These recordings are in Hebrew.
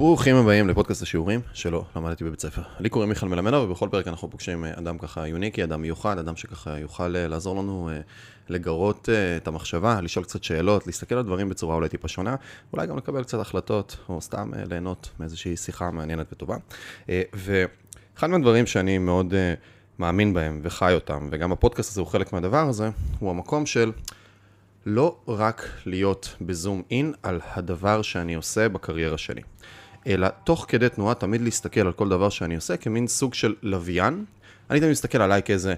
ברוכים הבאים לפודקאסט השיעורים שלא למדתי בבית ספר. לי קוראים מיכאל מלמדו ובכל פרק אנחנו פוגשים אה, אדם ככה יוניקי, אדם מיוחד, אדם שככה יוכל אה, לעזור לנו אה, לגרות את המחשבה, לשאול קצת שאלות, להסתכל על דברים בצורה אולי טיפה שונה, אולי גם לקבל קצת החלטות או סתם ליהנות מאיזושהי שיחה מעניינת וטובה. ואחד מהדברים שאני מאוד מאמין בהם וחי אותם, וגם הפודקאסט הזה הוא חלק מהדבר הזה, הוא המקום של... לא רק להיות בזום אין על הדבר שאני עושה בקריירה שלי. אלא תוך כדי תנועה תמיד להסתכל על כל דבר שאני עושה כמין סוג של לוויין. אני תמיד מסתכל עליי כאיזה...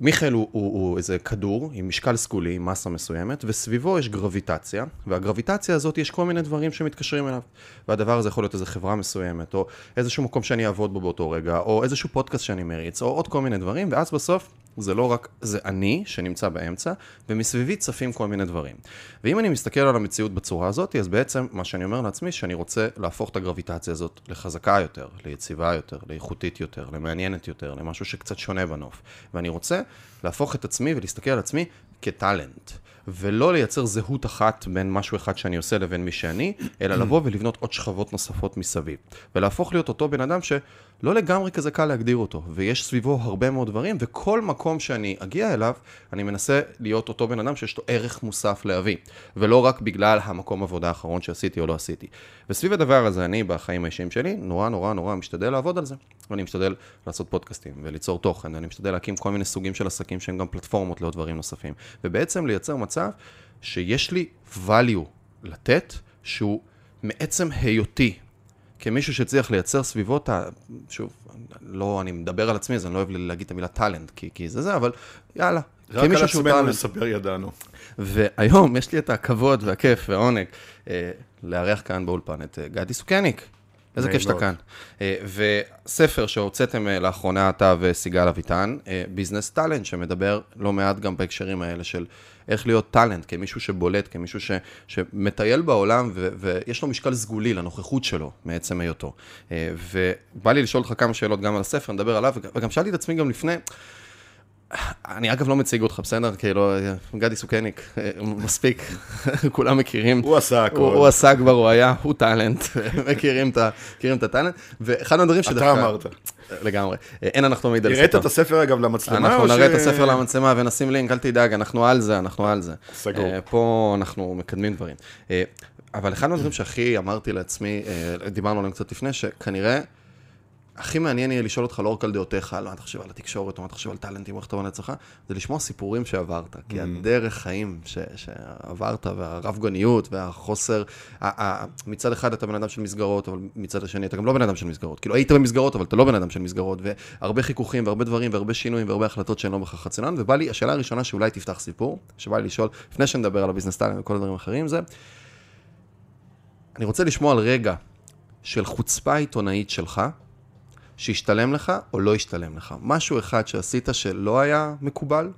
מיכאל הוא, הוא, הוא איזה כדור עם משקל סגולי, עם מסה מסוימת, וסביבו יש גרביטציה, והגרביטציה הזאת יש כל מיני דברים שמתקשרים אליו. והדבר הזה יכול להיות איזה חברה מסוימת, או איזשהו מקום שאני אעבוד בו באותו רגע, או איזשהו פודקאסט שאני מריץ, או עוד כל מיני דברים, ואז בסוף זה לא רק, זה אני שנמצא באמצע, ומסביבי צפים כל מיני דברים. ואם אני מסתכל על המציאות בצורה הזאת, אז בעצם מה שאני אומר לעצמי, שאני רוצה להפוך את הגרביטציה הזאת לחזקה יותר, ליציבה יותר, לאיכותית יותר, למעניינת יותר, למשהו שקצת שונה בנוף. ואני רוצה להפוך את עצמי ולהסתכל על עצמי כטאלנט. ולא לייצר זהות אחת בין משהו אחד שאני עושה לבין מי שאני, אלא לבוא ולבנות עוד שכבות נוספות מסביב. ולהפוך להיות אותו בן אדם שלא לגמרי כזה קל להגדיר אותו, ויש סביבו הרבה מאוד דברים, וכל מקום שאני אגיע אליו, אני מנסה להיות אותו בן אדם שיש לו ערך מוסף להביא, ולא רק בגלל המקום עבודה האחרון שעשיתי או לא עשיתי. וסביב הדבר הזה, אני בחיים האישיים שלי, נורא נורא נורא משתדל לעבוד על זה. ואני משתדל לעשות פודקאסטים וליצור תוכן, ואני משתדל להקים כל מיני סוגים של עסקים שהם גם פלטפורמות לעוד דברים נוספים. ובעצם לייצר מצב שיש לי value לתת, שהוא מעצם היותי כמישהו שהצליח לייצר סביבו את ה... שוב, לא, אני מדבר על עצמי, אז אני לא אוהב להגיד את המילה טאלנט, כי, כי זה זה, אבל יאללה. רק על עצמנו לספר ידענו. והיום יש לי את הכבוד והכיף והעונג אה, לארח כאן באולפן את אה, גדי סוקניק. איזה כיף שאתה כאן. אה, וספר שהוצאתם אה, לאחרונה, אתה וסיגל אביטן, Business Talent, שמדבר לא מעט גם בהקשרים האלה של איך להיות טאלנט, כמישהו שבולט, כמישהו ש, שמטייל בעולם ו, ויש לו משקל סגולי לנוכחות שלו מעצם היותו. אה, ובא לי לשאול אותך כמה שאלות גם על הספר, נדבר עליו, וגם שאלתי את עצמי גם לפני. אני אגב לא מציג אותך, בסדר? כאילו, גדי סוכניק, מספיק, כולם מכירים. הוא עשה הכול. הוא, עשה כבר, הוא היה, הוא טאלנט, מכירים את הטאלנט, ואחד הדברים שדווקא... אתה אמרת. לגמרי. אין אנחנו מידע לספר. הראית את הספר אגב למצלמה? אנחנו נראה את הספר למצלמה ונשים לינק, אל תדאג, אנחנו על זה, אנחנו על זה. סגור. אה, פה אנחנו מקדמים דברים. אה, אבל אחד מהדברים שהכי אמרתי לעצמי, אה, דיברנו עליהם קצת לפני, שכנראה... הכי מעניין יהיה לשאול אותך לא רק על דעותיך, לא מה אתה חושב על התקשורת, או מה אתה חושב על טאלנטים, או איך אתה בונה אצלך, זה לשמוע סיפורים שעברת. כי mm. הדרך חיים ש, שעברת, והרב גוניות, והחוסר, ה, ה, מצד אחד אתה בן אדם של מסגרות, אבל מצד השני אתה גם לא בן אדם של מסגרות. כאילו היית במסגרות, אבל אתה לא בן אדם של מסגרות, והרבה חיכוכים, והרבה דברים, והרבה שינויים, והרבה החלטות שהן לא בהכרח רציונלן, ובא לי, השאלה הראשונה שאולי תפתח סיפור, שבא לי לשאול, לפני שנדבר על הביזנס טאלנט וכל הדברים האחרים, זה, אני רוצה לשמוע על רגע של חוצפה עיתונאית שלך, שהשתלם לך או לא השתלם לך. משהו אחד שעשית שלא היה מקובל,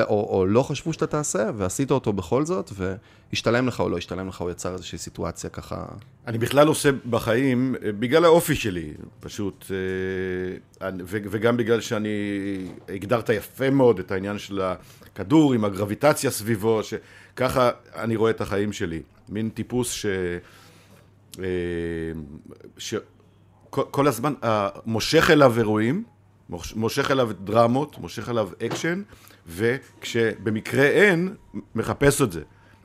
או, או לא חשבו שאתה תעשה, ועשית אותו בכל זאת, והשתלם לך או לא השתלם לך, או יצר איזושהי סיטואציה ככה... אני בכלל עושה בחיים, אה, בגלל האופי שלי, פשוט, אה, וגם בגלל שאני, הגדרת יפה מאוד את העניין של הכדור עם הגרביטציה סביבו, שככה אני רואה את החיים שלי. מין טיפוס ש... אה, ש... כל הזמן אה, מושך אליו אירועים, מושך אליו דרמות, מושך אליו אקשן, וכשבמקרה אין, מחפש את זה,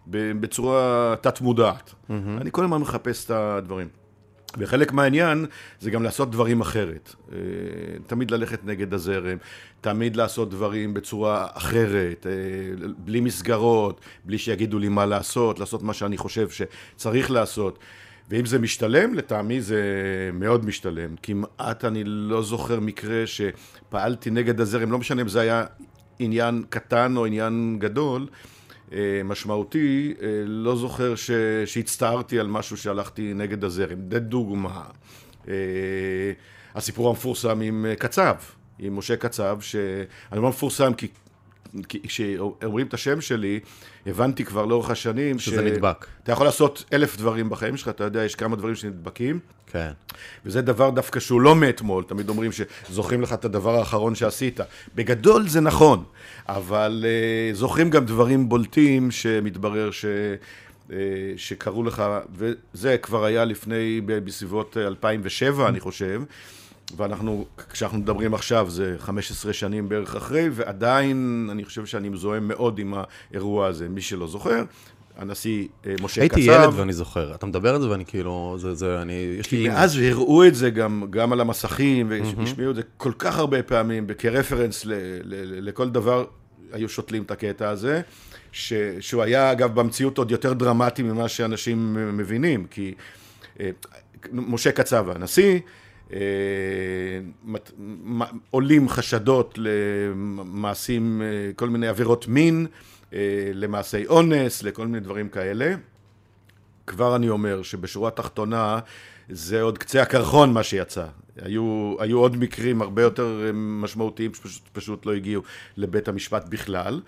בצורה תת-מודעת. Mm-hmm. אני כל הזמן מחפש את הדברים. וחלק מהעניין זה גם לעשות דברים אחרת. אה, תמיד ללכת נגד הזרם, תמיד לעשות דברים בצורה אחרת, אה, בלי מסגרות, בלי שיגידו לי מה לעשות, לעשות מה שאני חושב שצריך לעשות. ואם זה משתלם, לטעמי זה מאוד משתלם. כמעט אני לא זוכר מקרה שפעלתי נגד הזרם, לא משנה אם זה היה עניין קטן או עניין גדול, אה, משמעותי, אה, לא זוכר ש... שהצטערתי על משהו שהלכתי נגד הזרם. דוגמה, אה, הסיפור המפורסם עם קצב, עם משה קצב, שאני אומר מפורסם כי כשאומרים את השם שלי, הבנתי כבר לאורך השנים שזה ש... נדבק. אתה יכול לעשות אלף דברים בחיים שלך, אתה יודע, יש כמה דברים שנדבקים. כן. וזה דבר דווקא שהוא לא מאתמול, תמיד אומרים שזוכרים לך את הדבר האחרון שעשית. בגדול זה נכון, אבל uh, זוכרים גם דברים בולטים שמתברר ש... אה, שקראו לך, וזה כבר היה לפני, בסביבות 2007, אני חושב. ואנחנו, כשאנחנו מדברים עכשיו, זה 15 שנים בערך אחרי, ועדיין אני חושב שאני מזוהה מאוד עם האירוע הזה. מי שלא זוכר, הנשיא אה, משה הייתי קצב. הייתי ילד ואני זוכר. אתה מדבר על זה ואני כאילו, זה, זה, אני, יש לי... מאז הראו את זה גם, גם על המסכים, והשמיעו את זה כל כך הרבה פעמים, כרפרנס ל, ל, לכל דבר, היו שותלים את הקטע הזה, ש, שהוא היה אגב במציאות עוד יותר דרמטי ממה שאנשים מבינים, כי אה, משה קצב הנשיא, עולים חשדות למעשים, כל מיני עבירות מין, למעשי אונס, לכל מיני דברים כאלה. כבר אני אומר שבשורה התחתונה זה עוד קצה הקרחון מה שיצא. היו, היו עוד מקרים הרבה יותר משמעותיים שפשוט פשוט לא הגיעו לבית המשפט בכלל,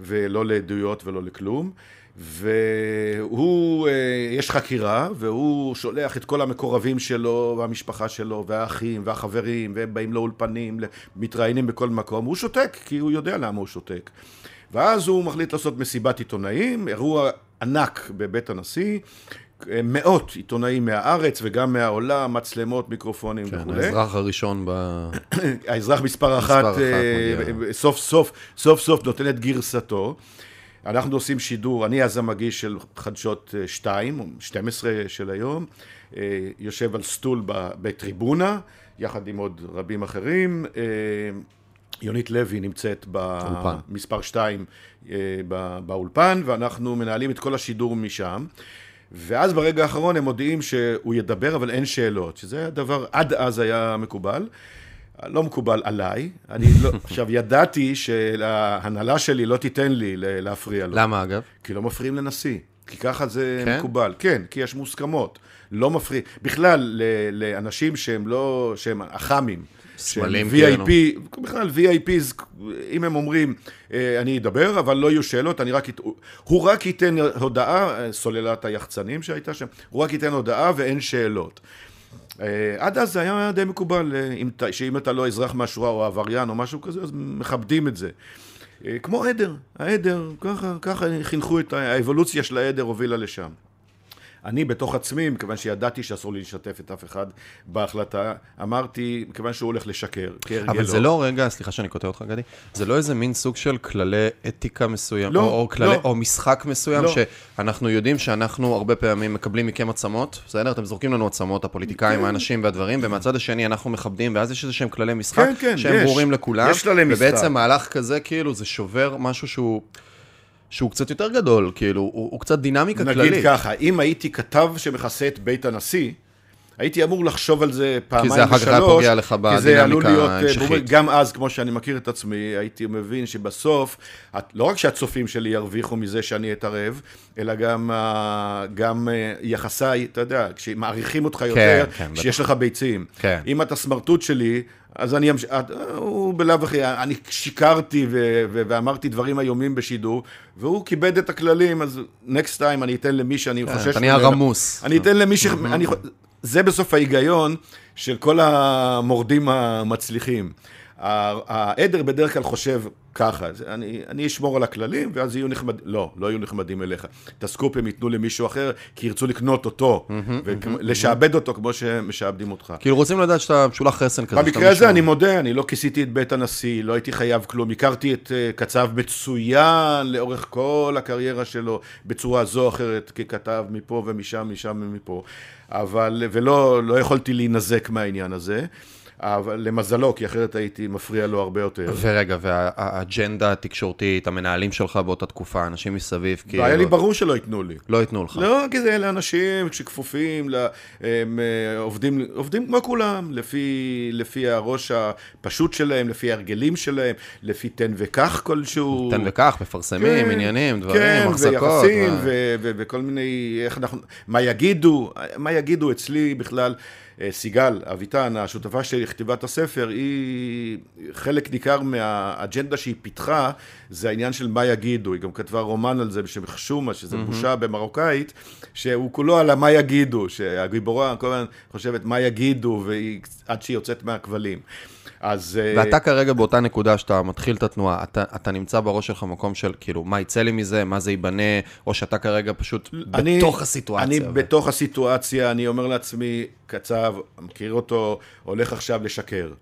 ולא לעדויות ולא לכלום. והוא, יש חקירה, והוא שולח את כל המקורבים שלו, והמשפחה שלו, והאחים, והחברים, והם באים לאולפנים, מתראיינים בכל מקום. הוא שותק, כי הוא יודע למה הוא שותק. ואז הוא מחליט לעשות מסיבת עיתונאים, אירוע ענק בבית הנשיא, מאות עיתונאים מהארץ וגם מהעולם, מצלמות, מיקרופונים כן, וכולי. האזרח הראשון ב... האזרח מספר אחת, אחת אה, סוף סוף, סוף סוף נותן את גרסתו. אנחנו עושים שידור, אני אז המגיש של חדשות 2, 12 של היום, אה, יושב על סטול בטריבונה, יחד עם עוד רבים אחרים. אה, יונית לוי נמצאת במספר 2 באולפן, ואנחנו מנהלים את כל השידור משם. ואז ברגע האחרון הם מודיעים שהוא ידבר, אבל אין שאלות, שזה הדבר, עד אז היה מקובל. לא מקובל עליי. אני לא, עכשיו, ידעתי שההנהלה שלי לא תיתן לי להפריע לו. למה אגב? כי לא מפריעים לנשיא. כי ככה זה כן? מקובל. כן, כי יש מוסכמות. לא מפריע. בכלל, לאנשים שהם לא, שהם אח"מים. סמלים VIP, כאילו. בכלל VIPs, אם הם אומרים, אני אדבר, אבל לא יהיו שאלות, אני רק, הוא רק ייתן הודעה, סוללת היחצנים שהייתה שם, הוא רק ייתן הודעה ואין שאלות. עד אז זה היה די מקובל, שאם אתה לא אזרח מהשורה או עבריין או משהו כזה, אז מכבדים את זה. כמו עדר, העדר, ככה, ככה חינכו את האבולוציה של העדר הובילה לשם. אני בתוך עצמי, מכיוון שידעתי שאסור לי לשתף את אף אחד בהחלטה, אמרתי, מכיוון שהוא הולך לשקר, כהרגלו. אבל זה לא רגע, סליחה שאני קוטע אותך, גדי, זה לא איזה מין סוג של כללי אתיקה מסוים, לא, או, או, כללי, לא. או משחק מסוים, לא. שאנחנו יודעים שאנחנו הרבה פעמים מקבלים מכם עצמות, בסדר? אתם זורקים לנו עצמות, הפוליטיקאים, כן. האנשים והדברים, ומהצד השני אנחנו מכבדים, ואז יש איזה שהם כללי משחק, כן, כן, שהם יש. ברורים לכולם, יש כללי משחק. ובעצם מהלך כזה, כאילו, זה שובר משהו שהוא... שהוא קצת יותר גדול, כאילו, הוא, הוא קצת דינמיקה נגיד כללית. ככה, אם הייתי כתב שמכסה את בית הנשיא, הייתי אמור לחשוב על זה פעמיים זה אחר כך היה ושלוש, פוגע לך כי בדינמיקה אה, ההמשכית. גם אז, כמו שאני מכיר את עצמי, הייתי מבין שבסוף, לא רק שהצופים שלי ירוויחו מזה שאני אתערב, אלא גם, גם אה, יחסיי, אתה יודע, כשמעריכים אותך יותר, כן, בטח. שיש לך ביצים. כן. אם אתה סמרטוט שלי, אז אני אמשיך, את- הוא בלאו הכי, אני שיקרתי ו- ו- ואמרתי דברים איומים בשידור, והוא כיבד את הכללים, אז next time אני אתן למי שאני חושש כן, אתה נהיה. רמוס. אני אתן למי ש... אני... זה בסוף ההיגיון של כל המורדים המצליחים. העדר בדרך כלל חושב ככה, אני, אני אשמור על הכללים ואז יהיו נחמדים, לא, לא יהיו נחמדים אליך. את הסקופ הם ייתנו למישהו אחר, כי ירצו לקנות אותו, ולשעבד אותו כמו שמשעבדים אותך. כאילו, רוצים לדעת שאתה משולח חסן כזה. במקרה הזה. אני מודה, אני לא כיסיתי את בית הנשיא, לא הייתי חייב כלום, הכרתי את אה, קצב מצוין לאורך כל הקריירה שלו, בצורה זו או אחרת, ככתב מפה ומשם, משם ומפה, אבל, ולא לא יכולתי להינזק מהעניין הזה, אבל למזלו, כי אחרת הייתי מפריע לו הרבה יותר. ורגע, והאג'נדה התקשורתית, המנהלים שלך באותה תקופה, אנשים מסביב, כאילו... והיה לי ברור שלא ייתנו לי. לא ייתנו לך. לא, כי זה אלה אנשים שכפופים, הם אה, עובדים, עובדים כמו כולם, לפי, לפי הראש הפשוט שלהם, לפי ההרגלים שלהם, לפי תן וקח כלשהו. תן וקח, מפרסמים, עניינים, דברים, כן, החזקות. ויחסים, ו- ו- ו- וכל מיני, איך אנחנו, מה יגידו, מה יגידו אצלי בכלל, אה, סיגל אביטן, השותפה שלי לכתיבת הספר, היא, חלק ניכר מהאג'נדה שהיא פיתחה, זה העניין של מה יגידו, היא גם כתבה רומן על זה בשם חשומה, שזה בושה במרוקאית, שהוא כולו על המה יגידו, שהגיבורה כל הזמן חושבת מה יגידו, והיא, עד שהיא יוצאת מהכבלים. אז... אה, ואתה כרגע באותה נקודה שאתה מתחיל את התנועה, אתה, אתה נמצא בראש שלך מקום של כאילו, מה יצא לי מזה, מה זה ייבנה, או שאתה כרגע פשוט אני, בתוך הסיטואציה. אני ו... בתוך הסיטואציה, אני אומר לעצמי, קצב, מכיר אותו, הולך עכשיו לשקר.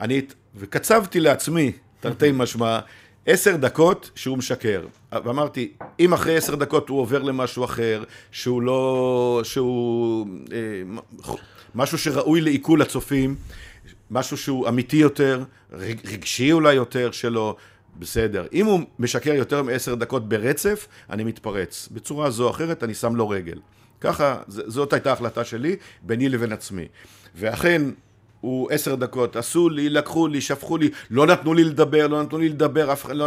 אני, וקצבתי לעצמי, תרתי משמע, עשר דקות שהוא משקר. ואמרתי, אם אחרי עשר דקות הוא עובר למשהו אחר, שהוא לא... שהוא... אה, משהו שראוי לעיכול הצופים, משהו שהוא אמיתי יותר, רגשי אולי יותר שלו, בסדר. אם הוא משקר יותר מעשר דקות ברצף, אני מתפרץ. בצורה זו או אחרת, אני שם לו רגל. ככה, זאת הייתה החלטה שלי, ביני לבין עצמי. ואכן, הוא עשר דקות, עשו לי, לקחו לי, שפכו לי, לא נתנו לי לדבר, לא נתנו לי לדבר, אף, לא,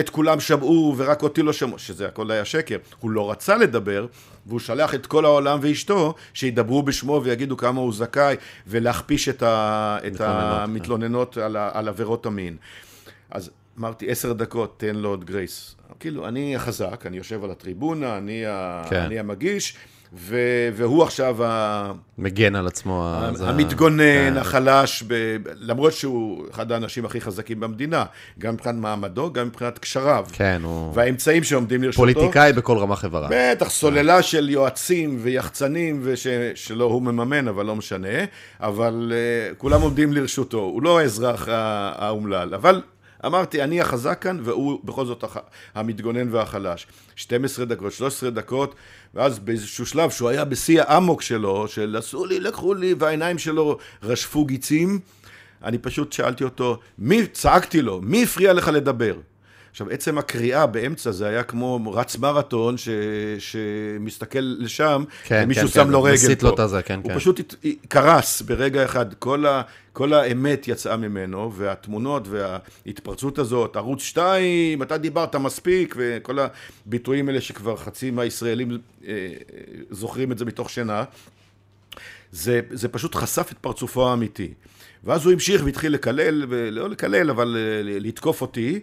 את כולם שמעו ורק אותי לא שמעו, שזה הכל היה שקר. הוא לא רצה לדבר, והוא שלח את כל העולם ואשתו שידברו בשמו ויגידו כמה הוא זכאי, ולהכפיש את, ה, את המתלוננות כן. על, על עבירות המין. אז אמרתי, עשר דקות, תן לו עוד גרייס. כאילו, אני החזק, אני יושב על הטריבונה, אני, כן. אני המגיש. ו- והוא עכשיו ה... מגן על עצמו. המתגונן, ה... החלש, ב... למרות שהוא אחד האנשים הכי חזקים במדינה, גם מבחינת מעמדו, גם מבחינת קשריו. כן, הוא... והאמצעים שעומדים לרשותו. פוליטיקאי בכל רמה חברה. בטח, סוללה של יועצים ויחצנים, וש... שלא הוא מממן, אבל לא משנה, אבל uh, כולם עומדים לרשותו. הוא לא האזרח האומלל, אבל... אמרתי, אני החזק כאן, והוא בכל זאת המתגונן והחלש. 12 דקות, 13 דקות, ואז באיזשהו שלב שהוא היה בשיא האמוק שלו, של עשו לי, לקחו לי, והעיניים שלו רשפו גיצים, אני פשוט שאלתי אותו, מי, צעקתי לו, מי הפריע לך לדבר? עכשיו, עצם הקריאה באמצע זה היה כמו רץ מרתון ש... שמסתכל לשם, כן, ומישהו כן, שם כן, לו רגל פה. לו את הזה, כן, הוא כן. פשוט קרס ברגע אחד. כל, ה... כל האמת יצאה ממנו, והתמונות וההתפרצות הזאת, ערוץ 2, אתה דיברת מספיק, וכל הביטויים האלה שכבר חצי מהישראלים אה, זוכרים את זה מתוך שינה. זה, זה פשוט חשף את פרצופו האמיתי. ואז הוא המשיך והתחיל לקלל, לא לקלל, אבל אה, לתקוף אותי.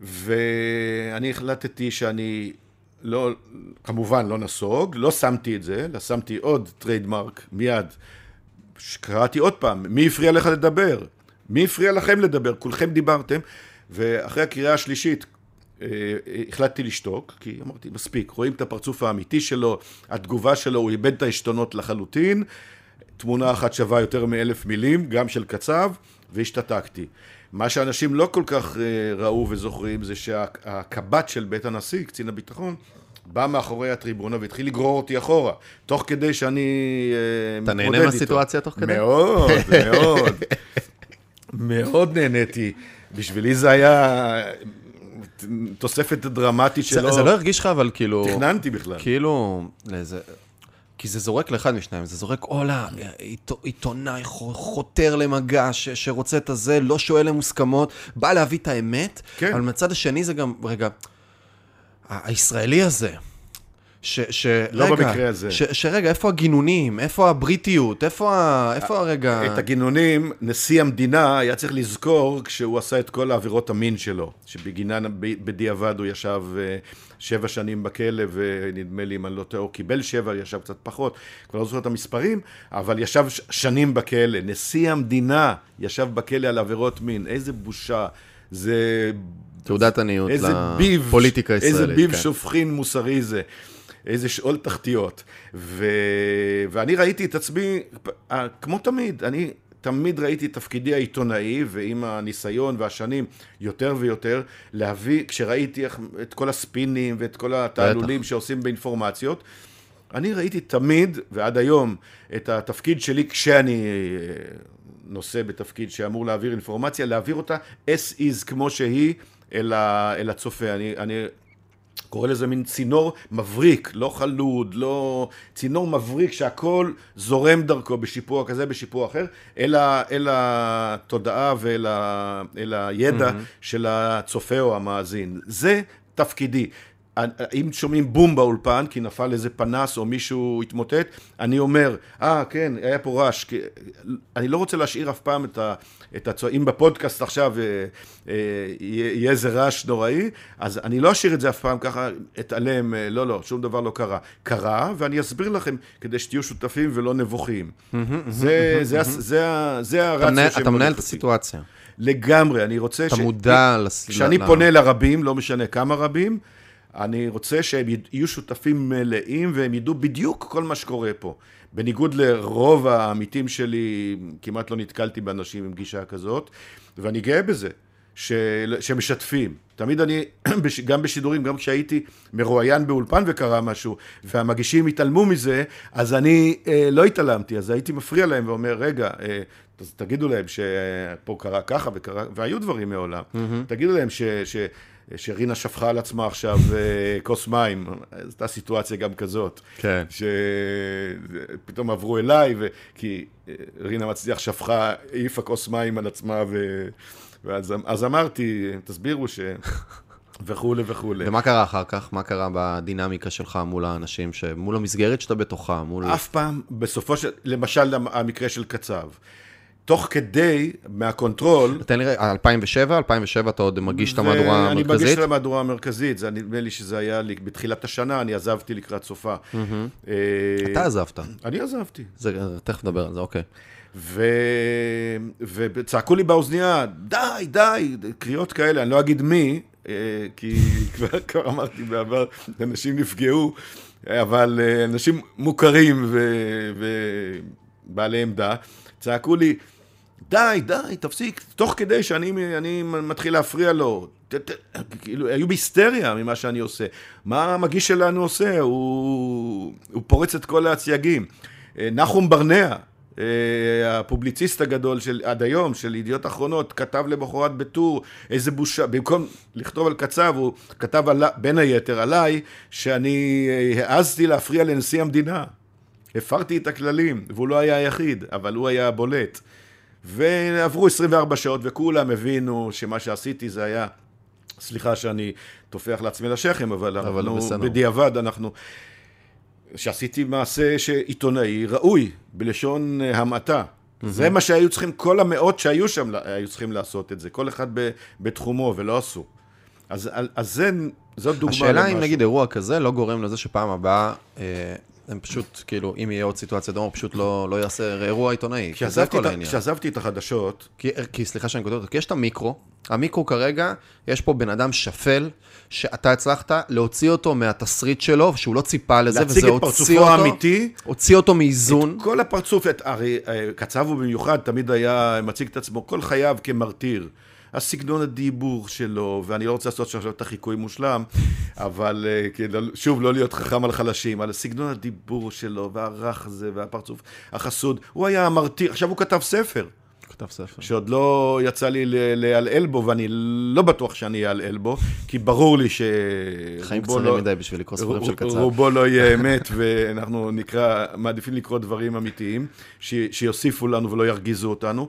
ואני החלטתי שאני לא, כמובן לא נסוג, לא שמתי את זה, לא שמתי עוד trademark מיד. קראתי עוד פעם, מי הפריע לך לדבר? מי הפריע לכם לדבר? כולכם דיברתם, ואחרי הקריאה השלישית אה, החלטתי לשתוק, כי אמרתי, מספיק, רואים את הפרצוף האמיתי שלו, התגובה שלו, הוא איבד את העשתונות לחלוטין, תמונה אחת שווה יותר מאלף מילים, גם של קצב, והשתתקתי. מה שאנשים לא כל כך אה, ראו וזוכרים זה שהקב"ט של בית הנשיא, קצין הביטחון, בא מאחורי הטריבונה והתחיל לגרור אותי אחורה, תוך כדי שאני אה, מתמודד איתו. אתה נהנה מהסיטואציה תוך כדי? מאוד, מאוד. מאוד נהניתי. בשבילי זה היה תוספת דרמטית שלו. זה, זה לא הרגיש לך אבל כאילו... תכננתי בכלל. כאילו, לאיזה... כי זה זורק לאחד משניים, זה זורק או לעיתונאי חותר למגע ש, שרוצה את הזה, לא שואל למוסכמות, בא להביא את האמת, כן. אבל מצד השני זה גם, רגע, הישראלי הזה, ש... ש לא רגע, במקרה הזה. ש, שרגע, איפה הגינונים? איפה הבריטיות? איפה, ה, איפה הרגע... את הגינונים, נשיא המדינה היה צריך לזכור כשהוא עשה את כל העבירות המין שלו, שבגינן בדיעבד הוא ישב אה, שבע שנים בכלא, ונדמה לי, אם אני לא טועה, הוא קיבל שבע, ישב קצת פחות, כבר לא זוכר את המספרים, אבל ישב שנים בכלא. נשיא המדינה ישב בכלא על עבירות מין, איזה בושה. זה... תעודת עניות לפוליטיקה הישראלית. איזה ביב כן. שופכין מוסרי זה. איזה שאול תחתיות. ו... ואני ראיתי את עצמי, כמו תמיד, אני תמיד ראיתי את תפקידי העיתונאי, ועם הניסיון והשנים יותר ויותר, להביא, כשראיתי את כל הספינים ואת כל התעלולים שעושים באינפורמציות, אני ראיתי תמיד, ועד היום, את התפקיד שלי כשאני אה, נושא בתפקיד שאמור להעביר אינפורמציה, להעביר אותה as is כמו שהיא אל, ה, אל הצופה. אני, אני קורא לזה מין צינור מבריק, לא חלוד, לא... צינור מבריק שהכל זורם דרכו בשיפוע כזה, בשיפוע אחר, אל, ה... אל התודעה ואל ה... אל הידע mm-hmm. של הצופה או המאזין. זה תפקידי. אם שומעים בום באולפן, כי נפל איזה פנס או מישהו התמוטט, אני אומר, אה, ah, כן, היה פה רעש. כי... אני לא רוצה להשאיר אף פעם את, ה, את הצוע... אם בפודקאסט עכשיו אה, אה, יהיה איזה רעש נוראי, אז אני לא אשאיר את זה אף פעם ככה, אתעלם, אה, לא, לא, שום דבר לא קרה. קרה, ואני אסביר לכם, כדי שתהיו שותפים ולא נבוכים. זה, זה, זה, זה הרציה אתה מנהל את הסיטואציה. לגמרי, אני רוצה אתה ש... מודע לס... כשאני פונה לרבים, לא משנה כמה רבים, אני רוצה שהם יהיו שותפים מלאים והם ידעו בדיוק כל מה שקורה פה. בניגוד לרוב העמיתים שלי, כמעט לא נתקלתי באנשים עם גישה כזאת, ואני גאה בזה, ש... שמשתפים. תמיד אני, גם בשידורים, גם כשהייתי מרואיין באולפן וקרה משהו, והמגישים התעלמו מזה, אז אני אה, לא התעלמתי, אז הייתי מפריע להם ואומר, רגע, אה, אז תגידו להם שפה קרה ככה וקרה, והיו דברים מעולם. Mm-hmm. תגידו להם ש... ש שרינה שפכה על עצמה עכשיו אה, כוס מים, הייתה סיטואציה גם כזאת. כן. שפתאום עברו אליי, ו... כי אה, רינה מצליח שפכה, העיפה כוס מים על עצמה, ו... ואז אז אמרתי, תסבירו ש... וכולי וכולי. ומה קרה אחר כך? מה קרה בדינמיקה שלך מול האנשים, מול המסגרת שאתה בתוכה? מול... אף פעם, בסופו של... למשל, המקרה של קצב. תוך כדי, מה control... תן לי רגע, 2007? 2007 אתה עוד מגיש את המהדורה המרכזית? אני מגיש את המהדורה המרכזית, זה נדמה לי שזה היה לי בתחילת השנה, אני עזבתי לקראת סופה. אה, אתה עזבת. אני עזבתי. זה, תכף נדבר על זה, אוקיי. ו... וצעקו לי באוזנייה, די, די, קריאות כאלה, אני לא אגיד מי, אה, כי כבר, כבר אמרתי בעבר, אנשים נפגעו, אבל אה, אנשים מוכרים ובעלי עמדה, צעקו לי, די, די, תפסיק, תוך כדי שאני מתחיל להפריע לו. ת, ת, כאילו, היו בהיסטריה ממה שאני עושה. מה המגיש שלנו עושה? הוא, הוא פורץ את כל הצייגים. אה, נחום ברנע, אה, הפובליציסט הגדול של עד היום, של ידיעות אחרונות, כתב למחרת בטור, איזה בושה, במקום לכתוב על קצב, הוא כתב על, בין היתר עליי, שאני אה, העזתי להפריע לנשיא המדינה. הפרתי את הכללים, והוא לא היה היחיד, אבל הוא היה הבולט. ועברו 24 שעות וכולם הבינו שמה שעשיתי זה היה, סליחה שאני טופח לעצמי לשכם, אבל, אבל אנחנו, בסדר. בדיעבד אנחנו, שעשיתי מעשה שעיתונאי ראוי, בלשון אה, המעטה. Mm-hmm. זה מה שהיו צריכים, כל המאות שהיו שם היו צריכים לעשות את זה, כל אחד בתחומו, ולא עשו. אז, אז זה, זאת דוגמה השאלה למשהו. אם נגיד אירוע כזה לא גורם לזה שפעם הבאה אה, הם פשוט, כאילו, אם יהיה עוד סיטואציה דומה, הוא פשוט לא, לא יעשה אירוע עיתונאי. כשעזבתי את החדשות... כי, כי סליחה שאני כותב אותו, כי יש את המיקרו, המיקרו כרגע, יש פה בן אדם שפל, שאתה הצלחת להוציא אותו מהתסריט שלו, שהוא לא ציפה לזה, וזה הוציא אותו... האמיתי. הוציא אותו מאיזון. את כל הפרצוף, את, הרי אה, קצב הוא במיוחד, תמיד היה מציג את עצמו כל חייו כמרטיר. הסגנון הדיבור שלו, ואני לא רוצה לעשות עכשיו את החיקוי מושלם, אבל כאילו, שוב, לא להיות חכם על חלשים, על סגנון הדיבור שלו, והרך הזה, והפרצוף החסוד. הוא היה המרתיר, עכשיו הוא כתב ספר. כתב ספר. שעוד לא יצא לי לעלעל בו, ואני לא בטוח שאני אעלעל בו, כי ברור לי ש... חיים קצרים לא... מדי בשביל לקרוא ספרים של קצר. רובו לא יהיה אמת, ואנחנו נקרא, מעדיפים לקרוא דברים אמיתיים, ש... שיוסיפו לנו ולא ירגיזו אותנו.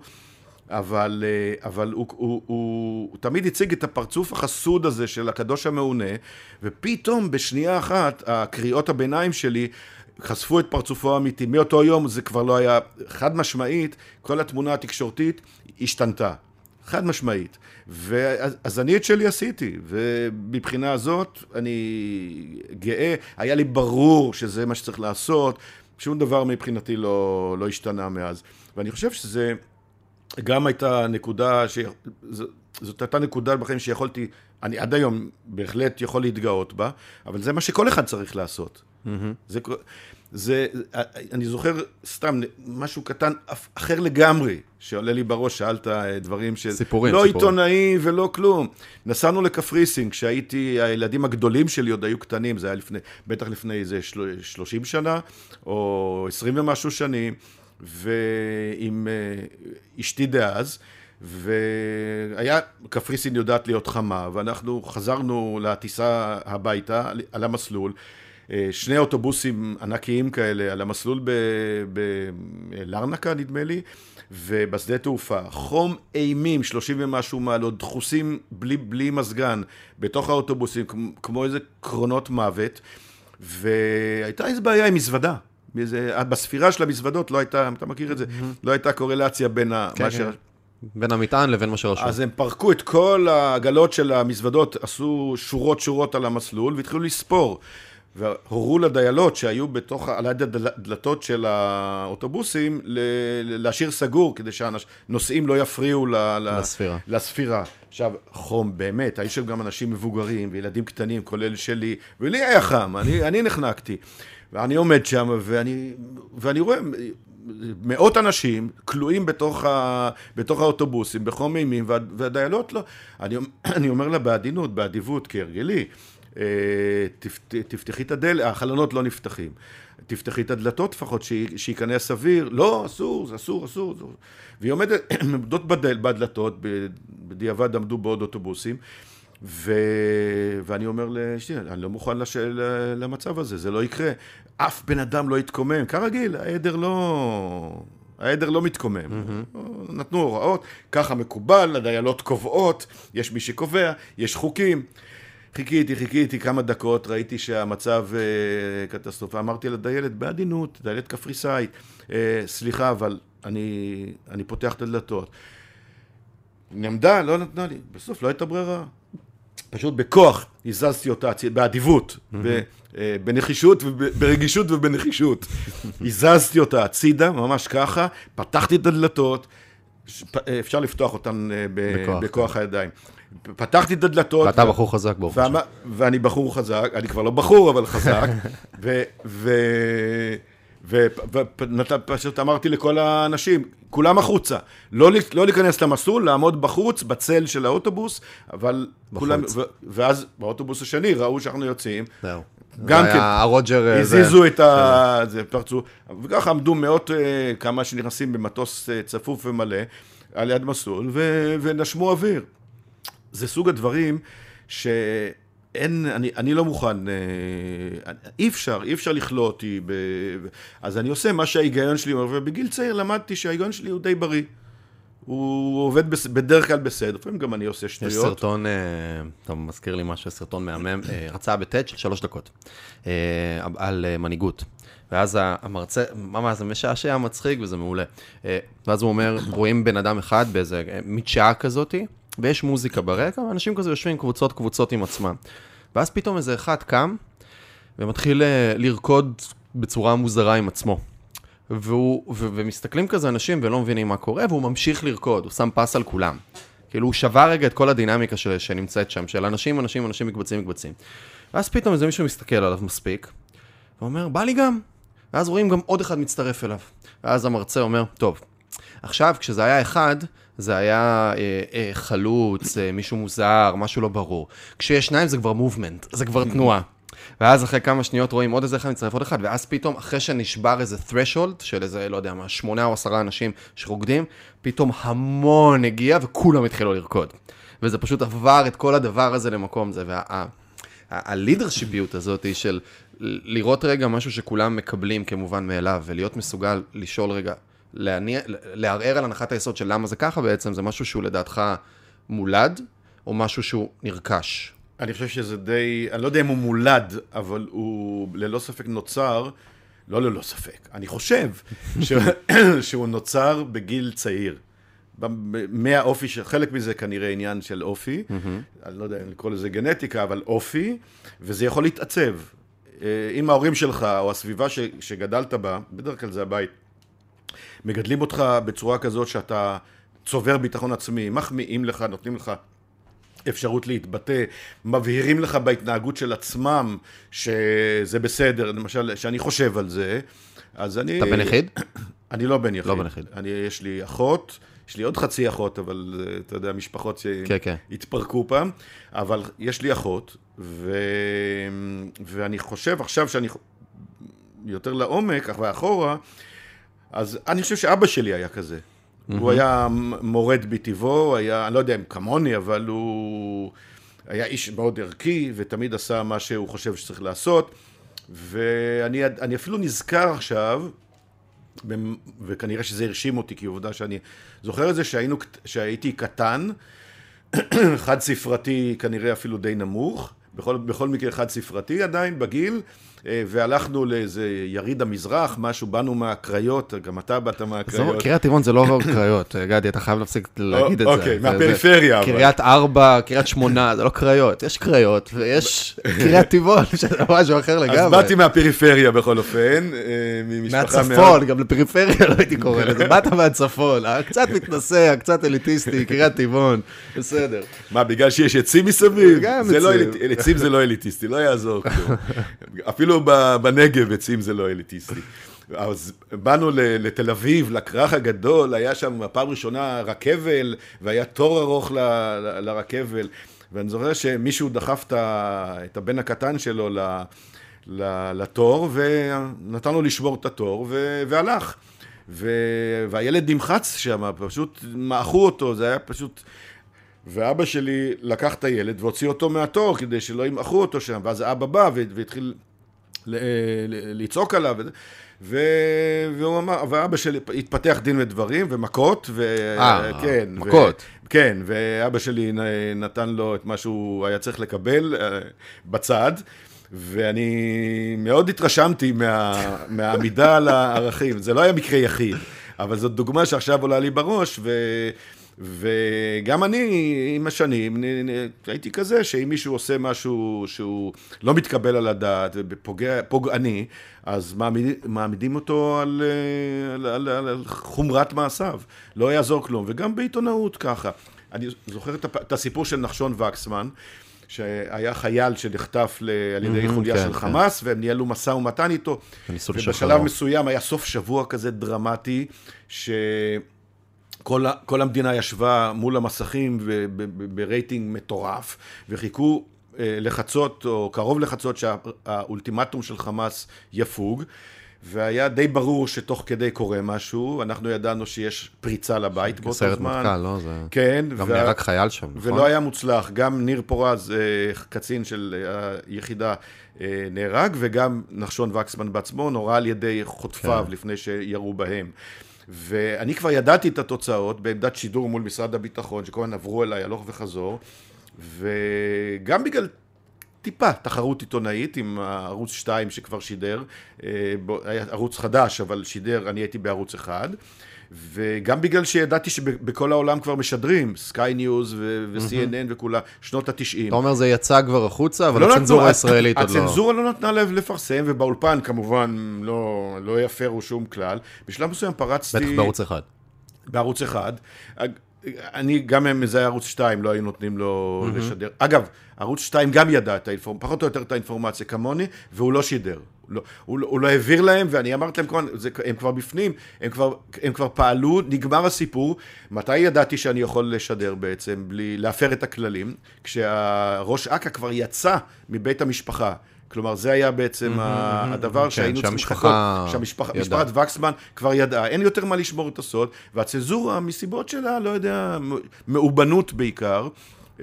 אבל, אה, אבל הוא, הוא, הוא, הוא תמיד הציג את הפרצוף החסוד הזה של הקדוש המעונה, ופתאום בשנייה אחת הקריאות הביניים שלי חשפו את פרצופו האמיתי. מאותו יום זה כבר לא היה חד משמעית, כל התמונה התקשורתית השתנתה. חד משמעית. ואז, אז אני את שלי עשיתי, ומבחינה הזאת אני גאה, היה לי ברור שזה מה שצריך לעשות, שום דבר מבחינתי לא, לא השתנה מאז. ואני חושב שזה... גם הייתה נקודה, ש... זאת הייתה נקודה בחיים שיכולתי, אני עד היום בהחלט יכול להתגאות בה, אבל זה מה שכל אחד צריך לעשות. Mm-hmm. זה, זה, אני זוכר סתם משהו קטן אחר לגמרי, שעולה לי בראש, שאלת אה, דברים של... סיפורים, לא סיפורים. עיתונאי ולא כלום. נסענו לקפריסין, כשהייתי, הילדים הגדולים שלי עוד היו קטנים, זה היה לפני, בטח לפני איזה 30 שנה, או 20 ומשהו שנים. ועם אה, אשתי דאז, והיה, קפריסין יודעת להיות חמה, ואנחנו חזרנו לטיסה הביתה על המסלול, אה, שני אוטובוסים ענקיים כאלה על המסלול בלרנקה, נדמה לי, ובשדה תעופה. חום אימים, 30 ומשהו מעלות, דחוסים בלי, בלי מזגן, בתוך האוטובוסים, כמו איזה קרונות מוות, והייתה איזו בעיה עם מזוודה. באיזה, בספירה של המזוודות לא הייתה, אתה מכיר את זה. לא הייתה קורלציה בין ה... כן, כן. בין המטען לבין מה שרשום. אז הם פרקו את כל העגלות של המזוודות, עשו שורות שורות על המסלול והתחילו לספור. והורו לדיילות שהיו בתוך, על יד הדלתות של האוטובוסים, להשאיר סגור, כדי שהנוסעים לא יפריעו ל, לספירה. לספירה. עכשיו, חום, באמת, היו שם גם אנשים מבוגרים וילדים קטנים, כולל שלי, ולי היה חם, אני, אני נחנקתי. ואני עומד שם, ואני, ואני רואה מאות אנשים כלואים בתוך, ה, בתוך האוטובוסים, בחום אימים, והדיילות לא. אני, אני אומר לה בעדינות, באדיבות, כהרגלי, אה, תפתחי את הדלת, החלונות לא נפתחים. תפתחי את הדלתות לפחות, שייכנס סביר. לא, אסור, זה אסור, אסור. והיא עומדת, עומדות בדלתות, בדיעבד עמדו בעוד אוטובוסים. ו... ואני אומר לאשתי, אני לא מוכן לש... למצב הזה, זה לא יקרה. אף בן אדם לא יתקומם, כרגיל, העדר לא... העדר לא מתקומם. Mm-hmm. נתנו הוראות, ככה מקובל, הדיילות קובעות, יש מי שקובע, יש חוקים. חיכיתי, חיכיתי כמה דקות, ראיתי שהמצב אה, קטסטרופה. אמרתי לדיילת בעדינות, דיילת קפריסאית, אה, סליחה, אבל אני, אני פותח את הדלתות. נעמדה, לא נתנה לי. בסוף לא הייתה ברירה. פשוט בכוח הזזתי אותה, באדיבות, אה, בנחישות, ברגישות ובנחישות. הזזתי אותה הצידה, ממש ככה, פתחתי את הדלתות, אה, אפשר לפתוח אותן אה, בכוח, בכוח הידיים. פתחתי את הדלתות. ואתה בחור חזק ברוך השם. ואני בחור חזק, אני כבר לא בחור, אבל חזק. ופשוט אמרתי לכל האנשים, כולם החוצה. לא, לא להיכנס למסלול, לעמוד בחוץ, בצל של האוטובוס, אבל בחוץ. כולם... ו, ואז באוטובוס השני ראו שאנחנו יוצאים. זהו. גם כן, הרוג'ר... אה, הזיזו את ה... זה פרצו. וככה עמדו מאות, אה, כמה שנכנסים במטוס אה, צפוף ומלא, על יד מסלול, ו... ונשמו אוויר. זה סוג הדברים ש... אין, אני, אני לא מוכן, אה, אי אפשר, אי אפשר לכלוא אותי, ב, אז אני עושה מה שההיגיון שלי אומר, ובגיל צעיר למדתי שההיגיון שלי הוא די בריא. הוא עובד בס, בדרך כלל בסדר, לפעמים גם אני עושה שטויות. יש סרטון, אה, אתה מזכיר לי משהו, סרטון מהמם, אה, הרצאה בטד של שלוש דקות, על מנהיגות. ואז המרצה, ממש זה משעשע, מצחיק וזה מעולה. ואז הוא אומר, רואים בן אדם אחד באיזה מדשאה כזאתי, ויש מוזיקה ברקע, ואנשים כזה יושבים קבוצות קבוצות עם עצמם. ואז פתאום איזה אחד קם, ומתחיל אה, לרקוד בצורה מוזרה עם עצמו. והוא, ו- ומסתכלים כזה אנשים ולא מבינים מה קורה, והוא ממשיך לרקוד, הוא שם פס על כולם. כאילו, הוא שבר רגע את כל הדינמיקה של, שנמצאת שם, של אנשים, אנשים, אנשים מקבצים, מקבצים. ואז פתאום איזה מישהו מסתכל עליו מספיק, ואומר, בא לי גם. ואז רואים גם עוד אחד מצטרף אליו. ואז המרצה אומר, טוב, עכשיו, כשזה היה אחד, זה היה אה, אה, חלוץ, אה, מישהו מוזר, משהו לא ברור. כשיש שניים זה כבר מובמנט, זה כבר תנועה. ואז אחרי כמה שניות רואים עוד איזה אחד מצטרף עוד אחד, ואז פתאום, אחרי שנשבר איזה threshold של איזה, לא יודע מה, שמונה או עשרה אנשים שרוקדים, פתאום המון הגיע וכולם התחילו לרקוד. וזה פשוט עבר את כל הדבר הזה למקום זה. והלידרשיפיות הזאת היא של לראות רגע משהו שכולם מקבלים כמובן מאליו, ולהיות מסוגל לשאול רגע, להניע, לערער על הנחת היסוד של למה זה ככה בעצם, זה משהו שהוא לדעתך מולד, או משהו שהוא נרכש? אני חושב שזה די, אני לא יודע אם הוא מולד, אבל הוא ללא ספק נוצר, לא ללא ספק, אני חושב ש... שהוא נוצר בגיל צעיר. מהאופי, חלק מזה כנראה עניין של אופי, mm-hmm. אני לא יודע אם לקרוא לזה גנטיקה, אבל אופי, וזה יכול להתעצב. אה, אם ההורים שלך, או הסביבה ש, שגדלת בה, בדרך כלל זה הבית, מגדלים אותך בצורה כזאת שאתה צובר ביטחון עצמי, מחמיאים לך, נותנים לך אפשרות להתבטא, מבהירים לך בהתנהגות של עצמם שזה בסדר, למשל, שאני חושב על זה, אז אני... אתה בן יחיד? אני לא בן יחיד. לא בן יחיד. אני, יש לי אחות, יש לי עוד חצי אחות, אבל אתה יודע, משפחות כן, כן. שהתפרקו פעם, אבל יש לי אחות, ו... ואני חושב עכשיו שאני יותר לעומק, ואחורה, אז אני חושב שאבא שלי היה כזה. Mm-hmm. הוא היה מורד בטבעו, היה, אני לא יודע אם כמוני, אבל הוא היה איש מאוד ערכי, ותמיד עשה מה שהוא חושב שצריך לעשות. ואני אני אפילו נזכר עכשיו, וכנראה שזה הרשים אותי, כי עובדה שאני זוכר את זה שהיינו, שהייתי קטן, חד ספרתי כנראה אפילו די נמוך, בכל, בכל מקרה חד ספרתי עדיין בגיל, והלכנו לאיזה יריד המזרח, משהו, באנו מהקריות, גם אתה באת מהקריות. קריית טבעון זה לא קריות, גדי, אתה חייב להפסיק להגיד את זה. אוקיי, מהפריפריה. קריית ארבע, קריית שמונה, זה לא קריות, יש קריות, ויש קריית טבעון, שזה משהו אחר לגמרי. אז באתי מהפריפריה בכל אופן, אה, מהצפון, גם לפריפריה לא הייתי קורא לזה, באת מהצפון, אה, קצת מתנשא, קצת אליטיסטי, קריית טבעון, בסדר. מה, בגלל שיש עצים מסביב? גם לא עצים. עצים זה לא אליטיסטי, לא יעזור כלום. אפילו בנגב עצים זה לא אליטיסטי. אז באנו לתל אביב, לכרך הגדול, היה שם פעם ראשונה רכבל, והיה תור ארוך לרכבל. ואני זוכר שמישהו דחף את הבן הקטן שלו לתור, ונתן לו לשבור את התור, והלך. והילד נמחץ שם, פשוט מעכו אותו, זה היה פשוט... ואבא שלי לקח את הילד והוציא אותו מהתור כדי שלא ימעכו אותו שם, ואז האבא בא והתחיל לצעוק עליו. ו... והוא אמר, ואבא שלי התפתח דין ודברים, ומכות, ו... אה, כן, מכות. ו... כן, ואבא שלי נתן לו את מה שהוא היה צריך לקבל uh, בצד, ואני מאוד התרשמתי מה... מהעמידה על הערכים. זה לא היה מקרה יחיד, אבל זאת דוגמה שעכשיו עולה לי בראש, ו... וגם אני, עם השנים, הייתי כזה, שאם מישהו עושה משהו שהוא לא מתקבל על הדעת ופוגעני, אז מעמיד, מעמידים אותו על, על, על, על, על חומרת מעשיו. לא יעזור כלום. וגם בעיתונאות ככה. אני זוכר את הסיפור של נחשון וקסמן. שהיה חייל שנחטף על ידי חוליה של כן. חמאס, והם ניהלו משא ומתן איתו. ובשלב מסוים היה סוף שבוע כזה דרמטי, ש... כל, כל המדינה ישבה מול המסכים ברייטינג מטורף, וחיכו אה, לחצות, או קרוב לחצות, שהאולטימטום של חמאס יפוג. והיה די ברור שתוך כדי קורה משהו, אנחנו ידענו שיש פריצה לבית באותו זמן. סיירת מטכ"ל, לא? זה... כן. גם וה... נהרג חייל שם, נכון? ולא היה מוצלח, גם ניר פורז, אה, קצין של היחידה, אה, נהרג, וגם נחשון וקסמן בעצמו נורה על ידי חוטפיו כן. לפני שירו בהם. ואני כבר ידעתי את התוצאות בעמדת שידור מול משרד הביטחון, שכל הזמן עברו אליי הלוך וחזור, וגם בגלל טיפה תחרות עיתונאית עם ערוץ 2 שכבר שידר, אה, ערוץ חדש, אבל שידר, אני הייתי בערוץ 1. וגם בגלל שידעתי שבכל העולם כבר משדרים, Sky News ו-CNN וכולה, שנות התשעים. אתה אומר זה יצא כבר החוצה, אבל לא הצנזורה הישראלית עוד לא. הצנזורה לא נתנה לב לפרסם, ובאולפן כמובן לא, לא יפרו שום כלל. בשלב מסוים פרצתי... בטח בערוץ אחד. בערוץ אחד. אני, גם אם זה היה ערוץ 2, לא היו נותנים לו mm-hmm. לשדר. אגב, ערוץ 2 גם ידע את האינפורמציה, פחות או יותר את האינפורמציה כמוני, והוא לא שידר. לא, הוא, לא, הוא לא העביר להם, ואני אמרתי להם, כמובן, זה, הם כבר בפנים, הם כבר, הם כבר פעלו, נגמר הסיפור. מתי ידעתי שאני יכול לשדר בעצם, בלי להפר את הכללים? כשהראש אכ"א כבר יצא מבית המשפחה. כלומר, זה היה בעצם הדבר כן, שהיינו צריכים לחכות, שהמשפחת וקסמן כבר ידעה, אין יותר מה לשמור את הסוד, והצנזורה מסיבות שלה, לא יודע, מאובנות בעיקר.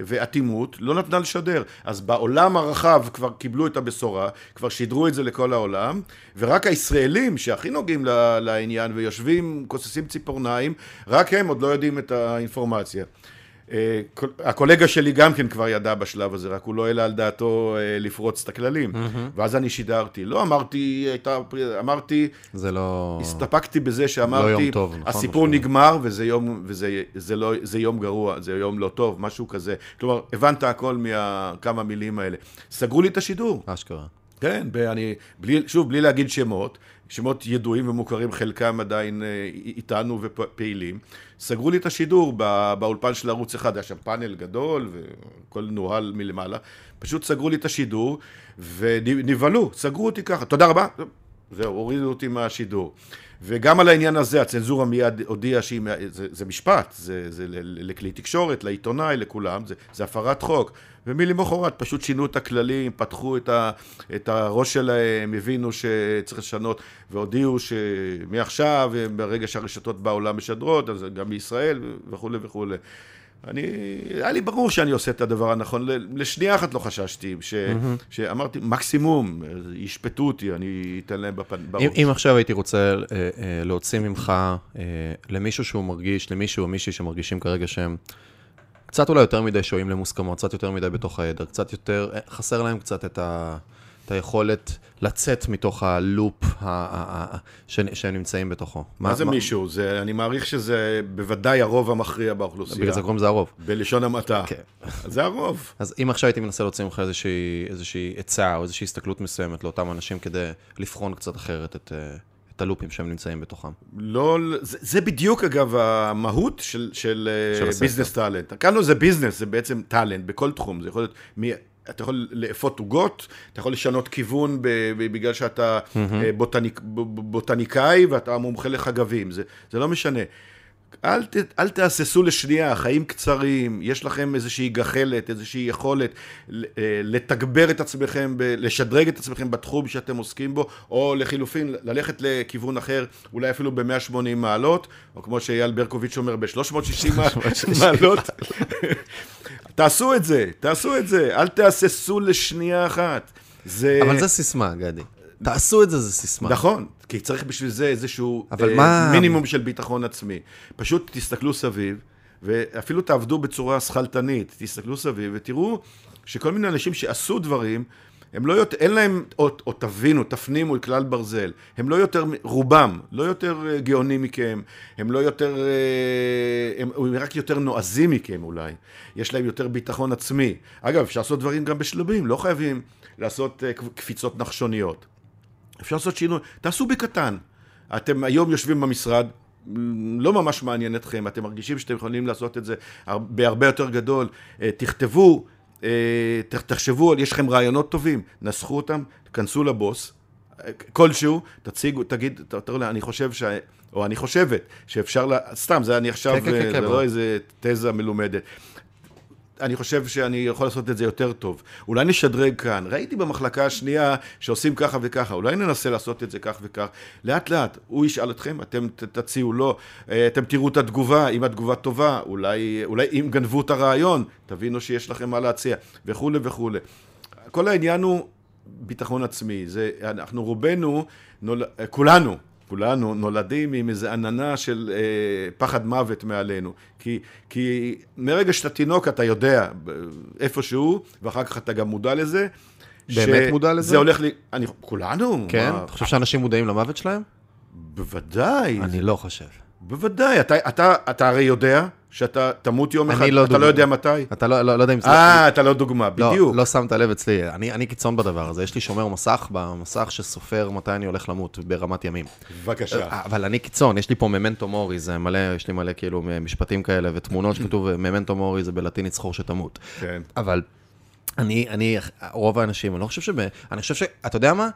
ואטימות, לא נתנה לשדר. אז בעולם הרחב כבר קיבלו את הבשורה, כבר שידרו את זה לכל העולם, ורק הישראלים שהכי נוגעים לעניין ויושבים, כוססים ציפורניים, רק הם עוד לא יודעים את האינפורמציה. אה, הקולגה שלי גם כן כבר ידע בשלב הזה, רק הוא לא העלה על דעתו אה, לפרוץ את הכללים. ואז אני שידרתי. לא אמרתי, הייתה, אמרתי, זה לא... הסתפקתי בזה שאמרתי, לא יום טוב, נכון, הסיפור נכון. נגמר וזה יום, וזה זה לא, זה יום גרוע, זה יום לא טוב, משהו כזה. כלומר, הבנת הכל מכמה מילים האלה. סגרו לי את השידור. אשכרה. כן, ואני, בלי, שוב, בלי להגיד שמות, שמות ידועים ומוכרים, חלקם עדיין אה, איתנו ופעילים. סגרו לי את השידור באולפן של ערוץ אחד, היה שם פאנל גדול וכל נוהל מלמעלה. פשוט סגרו לי את השידור ונבהלו, סגרו אותי ככה, תודה רבה, זהו, הורידו אותי מהשידור. וגם על העניין הזה הצנזורה מיד הודיעה שהיא, זה, זה משפט, זה, זה לכלי תקשורת, לעיתונאי, לכולם, זה, זה הפרת חוק. ומלמחרת פשוט שינו את הכללים, פתחו את, ה, את הראש שלהם, הבינו שצריך לשנות, והודיעו שמעכשיו, ברגע שהרשתות בעולם משדרות, אז גם בישראל וכולי וכולי. אני, היה לי ברור שאני עושה את הדבר הנכון, לשנייה אחת לא חששתי, ש, mm-hmm. שאמרתי, מקסימום, ישפטו אותי, אני אתן להם בפ... בראש. אם, אם עכשיו הייתי רוצה אה, אה, להוציא ממך אה, למישהו שהוא מרגיש, למישהו או מישהי שמרגישים כרגע שהם קצת אולי יותר מדי שוהים למוסכמות, קצת יותר מדי בתוך העדר, קצת יותר, חסר להם קצת את ה... את היכולת לצאת מתוך ה loop שהם נמצאים בתוכו. מה זה מישהו? אני מעריך שזה בוודאי הרוב המכריע באוכלוסייה. בגלל זה קוראים לזה הרוב. בלשון המעטה. כן. זה הרוב. אז אם עכשיו הייתי מנסה להוציא ממך איזושהי עצה או איזושהי הסתכלות מסוימת לאותם אנשים כדי לבחון קצת אחרת את... אה, את הלופים שהם נמצאים בתוכם. לא, זה, זה בדיוק אגב המהות של, של, של Business Talent. כאן זה business, זה בעצם טאלנט בכל תחום, זה יכול להיות אתה יכול לאפות עוגות, אתה יכול לשנות כיוון בגלל שאתה mm-hmm. בוטניק, בוטניקאי ואתה מומחה לחגבים, זה, זה לא משנה. אל, ת, אל תהססו לשנייה, החיים קצרים, יש לכם איזושהי גחלת, איזושהי יכולת אה, לתגבר את עצמכם, לשדרג את עצמכם בתחום שאתם עוסקים בו, או לחילופין, ללכת לכיוון אחר, אולי אפילו ב-180 מעלות, או כמו שאייל ברקוביץ' אומר, ב-360 מעלות. תעשו את זה, תעשו את זה, אל תהססו לשנייה אחת. זה... אבל זה סיסמה, גדי. תעשו את זה, זה סיסמה. נכון, כי צריך בשביל זה איזשהו אה, מה... מינימום של ביטחון עצמי. פשוט תסתכלו סביב, ואפילו תעבדו בצורה שכלתנית, תסתכלו סביב ותראו שכל מיני אנשים שעשו דברים, הם לא יותר, אין להם, או, או תבינו, תפנימו את כלל ברזל, הם לא יותר, רובם, לא יותר אה, גאונים מכם, הם לא יותר, אה, הם, הם רק יותר נועזים מכם אולי, יש להם יותר ביטחון עצמי. אגב, אפשר לעשות דברים גם בשלבים, לא חייבים לעשות אה, קפיצות נחשוניות. אפשר לעשות שינוי, תעשו בקטן. אתם היום יושבים במשרד, לא ממש מעניין אתכם, אתם מרגישים שאתם יכולים לעשות את זה בהרבה יותר גדול, תכתבו תחשבו, יש לכם רעיונות טובים, נסחו אותם, תכנסו לבוס, כלשהו, תציגו, תגיד, תראו לי, אני חושב ש... או אני חושבת שאפשר, לה, סתם, זה אני עכשיו, כן, כן, כן, זה כן, לא איזה תזה מלומדת. אני חושב שאני יכול לעשות את זה יותר טוב. אולי נשדרג כאן. ראיתי במחלקה השנייה שעושים ככה וככה, אולי ננסה לעשות את זה כך וכך. לאט לאט, הוא ישאל אתכם, אתם תציעו לו, אה, אתם תראו את התגובה, אם התגובה טובה, אולי, אולי אם גנבו את הרעיון, תבינו שיש לכם מה להציע, וכולי וכולי. כל העניין הוא ביטחון עצמי. זה, אנחנו רובנו, נול, כולנו, כולנו נולדים עם איזו עננה של אה, פחד מוות מעלינו. כי, כי מרגע שאתה תינוק אתה יודע איפשהו, ואחר כך אתה גם מודע לזה. באמת מודע לזה? זה הולך לי... אני, כולנו. כן? מה... אתה חושב שאנשים מודעים למוות שלהם? בוודאי. אני לא חושב. בוודאי. אתה, אתה, אתה הרי יודע שאתה תמות יום אחד, לא אתה דוגמה. לא יודע מתי. אתה לא, לא, לא יודע אם זה... אה, אתה לא דוגמה, לא, בדיוק. לא שמת לב אצלי, אני, אני קיצון בדבר הזה, יש לי שומר מסך במסך שסופר מתי אני הולך למות ברמת ימים. בבקשה. אה, אבל אני קיצון, יש לי פה ממנטו מורי, זה מלא, יש לי מלא כאילו משפטים כאלה ותמונות שכתוב ממנטו מורי זה בלטינית זכור שתמות. כן. אבל אני, אני, רוב האנשים, אני לא חושב ש... אני חושב ש... אתה יודע מה?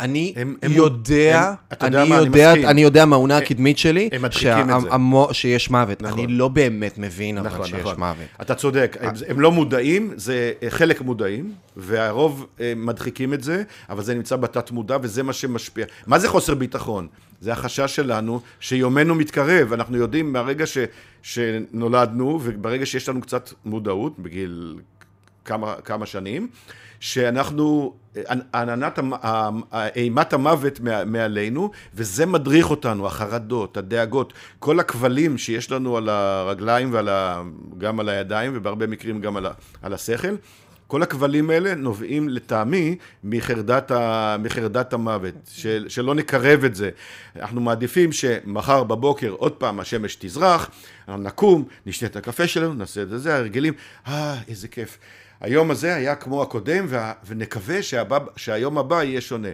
אני הם, הם, יודע, הם, אתה יודע אני, מה, יודע אני, אני יודע מהעונה הקדמית שלי, הם מדחיקים את זה. המו, שיש מוות. נכון. אני לא באמת מבין נכון, אבל שיש נכון. מוות. אתה צודק, הם, הם לא מודעים, זה חלק מודעים, והרוב מדחיקים את זה, אבל זה נמצא בתת מודע וזה מה שמשפיע. מה זה חוסר ביטחון? זה החשש שלנו שיומנו מתקרב, אנחנו יודעים מהרגע ש, שנולדנו, וברגע שיש לנו קצת מודעות, בגיל כמה, כמה שנים, שאנחנו, עננת, אימת המוות מעלינו, וזה מדריך אותנו, החרדות, הדאגות, כל הכבלים שיש לנו על הרגליים וגם על הידיים, ובהרבה מקרים גם על, על השכל. כל הכבלים האלה נובעים לטעמי מחרדת, ה, מחרדת המוות, של, שלא נקרב את זה. אנחנו מעדיפים שמחר בבוקר עוד פעם השמש תזרח, נקום, נשתה את הקפה שלנו, נעשה את זה, ההרגלים, אה, איזה כיף. היום הזה היה כמו הקודם, ונקווה שהבא, שהיום הבא יהיה שונה.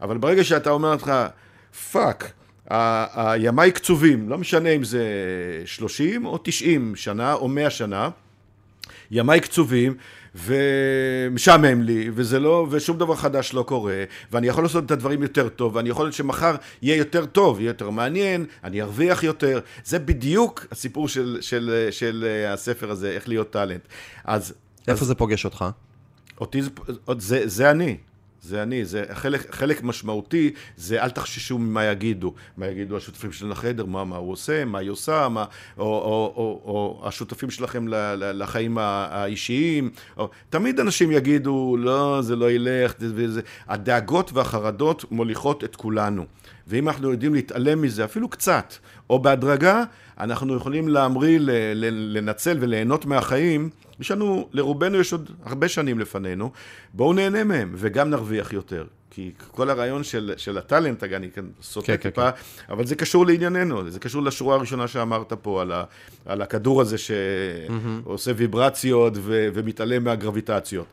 אבל ברגע שאתה אומר לך, fuck, הימיי קצובים, לא משנה אם זה 30 או 90 שנה או 100 שנה, ימיי קצובים, ומשעמם לי, וזה לא, ושום דבר חדש לא קורה, ואני יכול לעשות את הדברים יותר טוב, ואני יכול להיות שמחר יהיה יותר טוב, יהיה יותר מעניין, אני ארוויח יותר. זה בדיוק הסיפור של, של, של הספר הזה, איך להיות טאלנט. אז איפה זה פוגש אותך? אותי זה, זה, זה אני. זה אני, זה חלק, חלק משמעותי, זה אל תחששו ממה יגידו. מה יגידו השותפים של החדר, מה, מה הוא עושה, מה היא עושה, מה, או, או, או, או השותפים שלכם ל, ל, לחיים האישיים. או, תמיד אנשים יגידו, לא, זה לא ילך, וזה. הדאגות והחרדות מוליכות את כולנו. ואם אנחנו יודעים להתעלם מזה, אפילו קצת, או בהדרגה, אנחנו יכולים להמריא, לנצל וליהנות מהחיים. יש לנו, לרובנו יש עוד הרבה שנים לפנינו, בואו נהנה מהם וגם נרוויח יותר. כי כל הרעיון של, של הטאלנט, אני כאן סוטה כן, כן, טיפה, כן, כן. אבל זה קשור לענייננו, זה קשור לשורה הראשונה שאמרת פה, על, ה, על הכדור הזה שעושה mm-hmm. ויברציות ו, ומתעלם מהגרביטציות.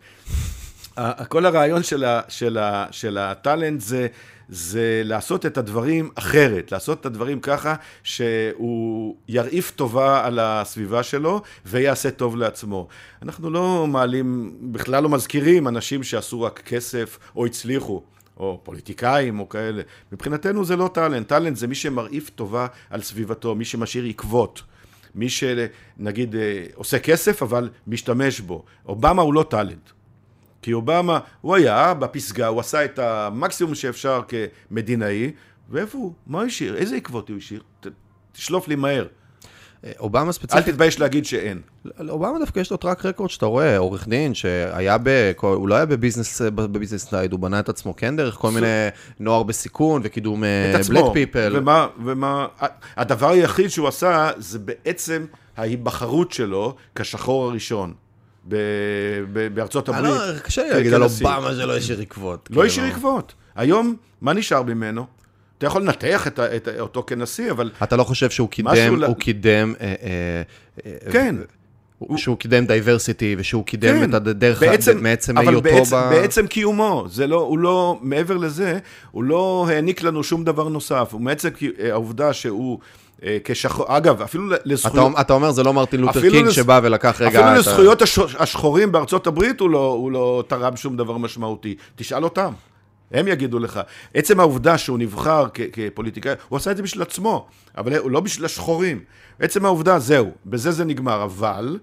כל הרעיון של, ה, של, ה, של הטאלנט זה... זה לעשות את הדברים אחרת, לעשות את הדברים ככה שהוא ירעיף טובה על הסביבה שלו ויעשה טוב לעצמו. אנחנו לא מעלים, בכלל לא מזכירים אנשים שעשו רק כסף או הצליחו. או פוליטיקאים או כאלה. מבחינתנו זה לא טאלנט, טאלנט זה מי שמרעיף טובה על סביבתו, מי שמשאיר עקבות. מי שנגיד אה, עושה כסף אבל משתמש בו. אובמה הוא לא טאלנט. כי אובמה, הוא היה בפסגה, הוא עשה את המקסימום שאפשר כמדינאי, ואיפה הוא? מה הוא השאיר? איזה עקבות הוא השאיר? תשלוף לי מהר. אה, אובמה ספציפית... אל תתבייש להגיד שאין. אובמה דווקא יש לו track record שאתה רואה, עורך דין שהיה ב... הוא לא היה ב business, ב business נייד, הוא בנה את עצמו כן דרך כל מיני נוער בסיכון וקידום black אה, people. ומה, ומה... הדבר היחיד שהוא עשה זה בעצם ההיבחרות שלו כשחור הראשון. בארצות הברית. לא, קשה לי להגיד על אובמה שלא השאיר עקבות. לא השאיר עקבות. היום, מה נשאר ממנו? אתה יכול לנתח את, את, אותו כנשיא, אבל... אתה לא חושב שהוא קידם, הוא קידם... אה, אה, כן. הוא... שהוא קידם diversity, ושהוא קידם כן, את הדרך, בעצם, מעצם היותו בעצם, ב... בעצם קיומו, זה לא, הוא לא, מעבר לזה, הוא לא העניק לנו שום דבר נוסף, הוא מעצם העובדה שהוא אה, כשחור, אגב, אפילו לזכויות... אתה, אתה אומר, זה לא מרטין לותר קינג לס... שבא ולקח רגע... אפילו אתה... לזכויות השחורים בארצות הברית הוא לא, הוא לא תרם שום דבר משמעותי. תשאל אותם, הם יגידו לך. עצם העובדה שהוא נבחר כ- כפוליטיקאי, הוא עשה את זה בשביל עצמו, אבל הוא לא בשביל השחורים. עצם העובדה, זהו, בזה זה נגמר. אבל,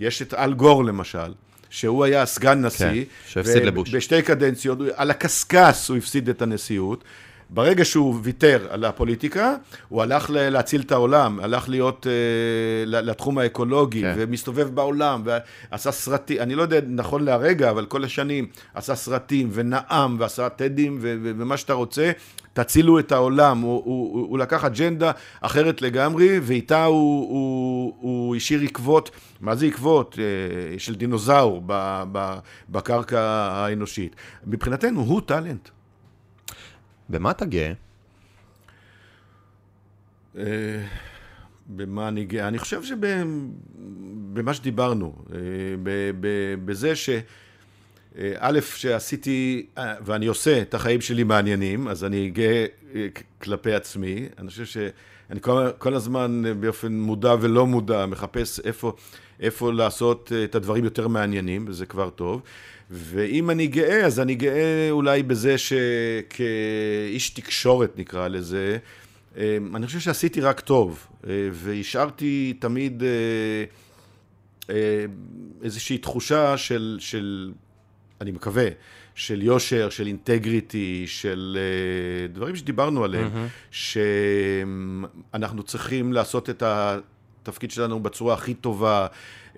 יש את אל גור למשל. שהוא היה סגן נשיא, כן, שהפסיד לבוש. בשתי קדנציות, על הקשקש הוא הפסיד את הנשיאות, ברגע שהוא ויתר על הפוליטיקה, הוא הלך להציל את העולם, הלך להיות uh, לתחום האקולוגי, כן. ומסתובב בעולם, ועשה סרטים, אני לא יודע נכון להרגע, אבל כל השנים עשה סרטים, ונאם, ועשה טדים, ומה שאתה רוצה. תצילו את העולם, הוא, הוא, הוא, הוא לקח אג'נדה אחרת לגמרי, ואיתה הוא, הוא, הוא השאיר עקבות, מה זה עקבות? אה, של דינוזאור בקרקע האנושית. מבחינתנו הוא טאלנט. במה אתה גאה? אה, במה אני גאה? אני חושב שבמה שדיברנו, אה, בזה ש... אה, א', שעשיתי, ואני עושה את החיים שלי מעניינים, אז אני גאה כלפי עצמי. אני חושב שאני כל, כל הזמן באופן מודע ולא מודע מחפש איפה, איפה לעשות את הדברים יותר מעניינים, וזה כבר טוב. ואם אני גאה, אז אני גאה אולי בזה שכאיש תקשורת נקרא לזה, אה, אני חושב שעשיתי רק טוב, אה, והשארתי תמיד אה, איזושהי תחושה של, של, אני מקווה, של יושר, של אינטגריטי, של דברים שדיברנו עליהם, mm-hmm. שאנחנו צריכים לעשות את התפקיד שלנו בצורה הכי טובה, אה,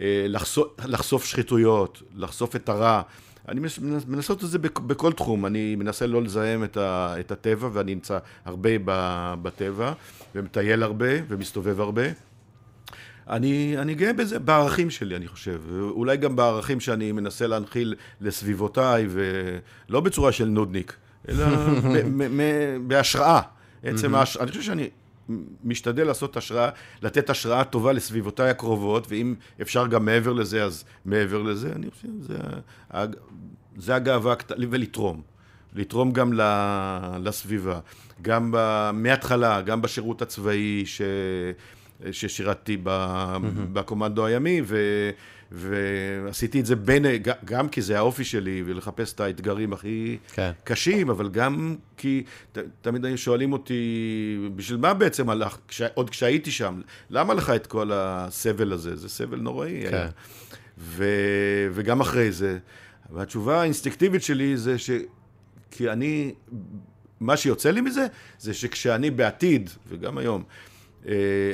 לחשוף, לחשוף שחיתויות, לחשוף את הרע. אני מנסה לעשות את זה בכל תחום, אני מנסה לא לזהם את, ה, את הטבע, ואני נמצא הרבה בטבע, ומטייל הרבה, ומסתובב הרבה. אני, אני גאה בזה, בערכים שלי, אני חושב. אולי גם בערכים שאני מנסה להנחיל לסביבותיי, ולא בצורה של נודניק, אלא בהשראה. עצם ההש... אני חושב שאני משתדל לעשות השראה, לתת השראה טובה לסביבותיי הקרובות, ואם אפשר גם מעבר לזה, אז מעבר לזה, אני חושב, זה, זה הגאווה, ולתרום. לתרום גם לסביבה. גם מההתחלה, גם בשירות הצבאי ש, ששירתתי ב. בקומנדו הימי, ו... ועשיתי את זה בין, גם כי זה האופי שלי, ולחפש את האתגרים הכי כן. קשים, אבל גם כי ת, תמיד היו שואלים אותי, בשביל מה בעצם הלך, כש, עוד כשהייתי שם, למה לך את כל הסבל הזה? זה סבל נוראי. כן. ו, וגם אחרי זה. והתשובה האינסטינקטיבית שלי זה ש... כי אני, מה שיוצא לי מזה, זה שכשאני בעתיד, וגם היום,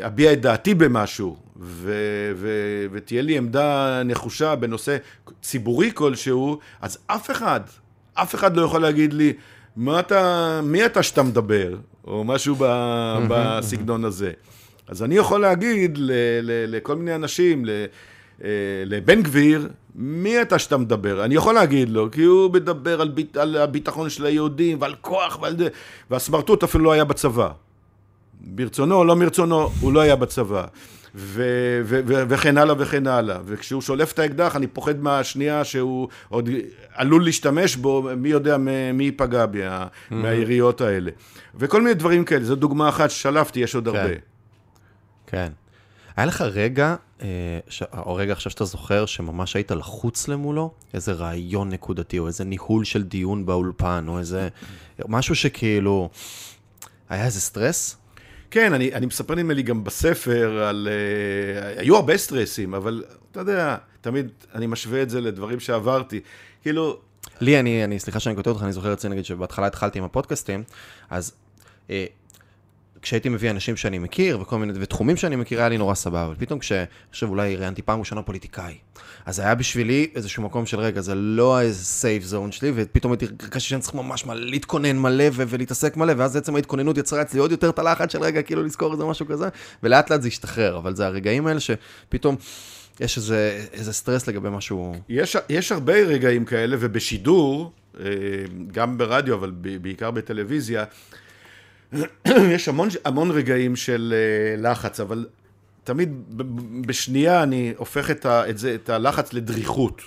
אביע את דעתי במשהו, ו- ו- ותהיה לי עמדה נחושה בנושא ציבורי כלשהו, אז אף אחד, אף אחד לא יכול להגיד לי, מה אתה, מי אתה שאתה מדבר, או משהו ב- בסגנון הזה. אז אני יכול להגיד ל- ל- לכל מיני אנשים, ל- אה, לבן גביר, מי אתה שאתה מדבר? אני יכול להגיד לו, כי הוא מדבר על, ביט, על הביטחון של היהודים ועל כוח ועל זה, והסמרטוט אפילו לא היה בצבא. ברצונו או לא מרצונו, הוא לא היה בצבא. ו- ו- ו- וכן הלאה וכן הלאה. וכשהוא שולף את האקדח, אני פוחד מהשנייה שהוא עוד עלול להשתמש בו, מי יודע מי ייפגע בי, mm-hmm. מהיריות האלה. וכל מיני דברים כאלה, זו דוגמה אחת ששלפתי, יש עוד כן. הרבה. כן. היה לך רגע, אה, ש... או רגע עכשיו שאתה זוכר, שממש היית לחוץ למולו? איזה רעיון נקודתי, או איזה ניהול של דיון באולפן, או איזה... משהו שכאילו... היה איזה סטרס? כן, אני, אני מספר נדמה לי גם בספר על... Uh, היו הרבה סטרסים, אבל אתה יודע, תמיד אני משווה את זה לדברים שעברתי. כאילו... לי, אני, אני סליחה שאני כותב אותך, אני זוכר את זה, נגיד, שבהתחלה התחלתי עם הפודקאסטים, אז אה, כשהייתי מביא אנשים שאני מכיר, וכל מיני, ותחומים שאני מכיר, היה לי נורא סבבה, אבל פתאום כש... עכשיו אולי ראיינתי פעם ראשונה פוליטיקאי, אז היה בשבילי איזשהו מקום של רגע, זה לא איזה סייף זון שלי, ופתאום הייתי הרגשתי שאני צריך ממש מלא, להתכונן מלא ו- ולהתעסק מלא, ואז עצם ההתכוננות יצרה אצלי עוד יותר את הלחץ של רגע, כאילו לזכור איזה משהו כזה, ולאט לאט זה השתחרר, אבל זה הרגעים האלה שפתאום... יש איזה, איזה סטרס לגבי משהו... יש, יש הרבה רגעים כאלה, ובשידור, אה, גם ברדיו, אבל בעיקר בטלוויזיה, יש המון, המון רגעים של אה, לחץ, אבל תמיד בשנייה אני הופך את, ה, את, זה, את הלחץ לדריכות.